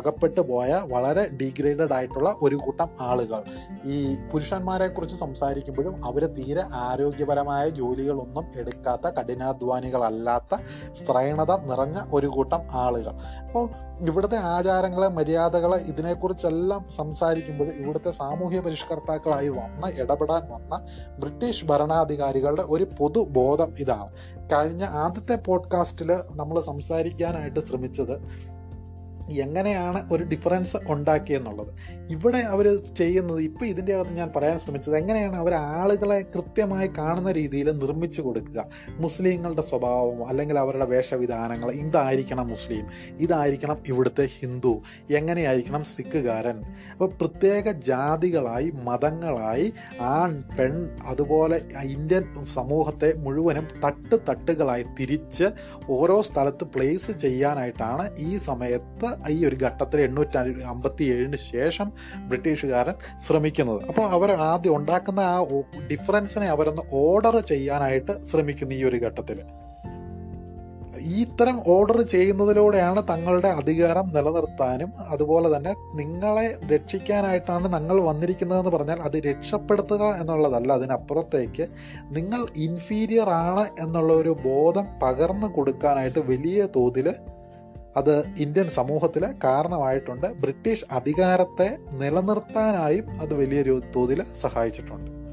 അകപ്പെട്ടു പോയ വളരെ ഡീഗ്രേഡഡ് ആയിട്ടുള്ള ഒരു കൂട്ടം ആളുകൾ. ഈ പുരുഷന്മാരെ കുറിച്ച് സംസാരിക്കുമ്പോഴും അവർ തീരെ ആരോഗ്യപരമായ ജോലികളൊന്നും എടുക്കാത്ത കഠിനാധ്വാനികളല്ലാത്ത സ്ത്രൈണത നിറഞ്ഞ ഒരു കൂട്ടം ആളുകൾ. അപ്പോൾ ഇവിടുത്തെ ആചാരങ്ങളെ മര്യാദകളെ ഇതിനെക്കുറിച്ചെല്ലാം സംസാരിക്കുമ്പോൾ ഇവിടുത്തെ സാമൂഹ്യ പരിഷ്കർത്താക്കളായി വന്ന ഇടപെടാൻ വന്ന ബ്രിട്ടീഷ് ഭരണാധികാരികളുടെ ഒരു പൊതുബോധം ഇതാണ്. കഴിഞ്ഞ ആദ്യത്തെ പോഡ്കാസ്റ്റിൽ നമ്മൾ സംസാരിക്കാനായിട്ട് ശ്രമിച്ചത് എങ്ങനെയാണ് ഒരു ഡിഫറൻസ് ഉണ്ടാക്കിയെന്നുള്ളത്. ഇവിടെ അവർ ചെയ്യുന്നത് ഇപ്പോൾ ഇതിന്റെ അകത്ത് ഞാൻ പറയാൻ ശ്രമിച്ചത് എങ്ങനെയാണ് അവർ ആളുകളെ കൃത്യമായി കാണുന്ന രീതിയിൽ നിർമ്മിച്ചു കൊടുക്കുക. മുസ്ലിങ്ങളുടെ സ്വഭാവം അല്ലെങ്കിൽ അവരുടെ വേഷവിധാനങ്ങൾ ഇതായിരിക്കണം മുസ്ലിം ഇതായിരിക്കണം ഇവിടുത്തെ ഹിന്ദു എങ്ങനെയായിരിക്കണം സിഖുകാരൻ. അപ്പോൾ പ്രത്യേക ജാതികളായി മതങ്ങളായി ആൺ പെൺ അതുപോലെ ഇന്ത്യൻ സമൂഹത്തെ മുഴുവനും തട്ട് തട്ടുകളായി തിരിച്ച് ഓരോ സ്ഥലത്ത് പ്ലേസ് ചെയ്യാനായിട്ടാണ് ഈ സമയത്ത് ഈ ഒരു ഘട്ടത്തിൽ എണ്ണൂറ്റി അമ്പത്തി ഏഴിന് ശേഷം ബ്രിട്ടീഷുകാരൻ ശ്രമിക്കുന്നത്. അപ്പോൾ അവർ ആദ്യം ഉണ്ടാക്കുന്ന ആ ഡിഫറൻസിനെ അവരൊന്ന് ഓർഡർ ചെയ്യാനായിട്ട് ശ്രമിക്കുന്നു ഈ ഒരു ഘട്ടത്തിൽ. ഈ ഇത്തരം ഓർഡർ ചെയ്യുന്നതിലൂടെയാണ് തങ്ങളുടെ അധികാരം നിലനിർത്താനും അതുപോലെ തന്നെ നിങ്ങളെ രക്ഷിക്കാനായിട്ടാണ് ഞങ്ങൾ വന്നിരിക്കുന്നതെന്ന് പറഞ്ഞാൽ അത് രക്ഷപ്പെടുത്തുക എന്നുള്ളതല്ല. അതിനപ്പുറത്തേക്ക് നിങ്ങൾ ഇൻഫീരിയർ ആണ് എന്നുള്ള ഒരു ബോധം പകർന്നു കൊടുക്കാനായിട്ട് വലിയ തോതിൽ അത് ഇന്ത്യൻ സമൂഹത്തിൽ കാരണമായിട്ടുണ്ട്. ബ്രിട്ടീഷ് അധികാരത്തെ നിലനിർത്താനായും അത് വലിയൊരു തോതിൽ സഹായിച്ചിട്ടുണ്ട്.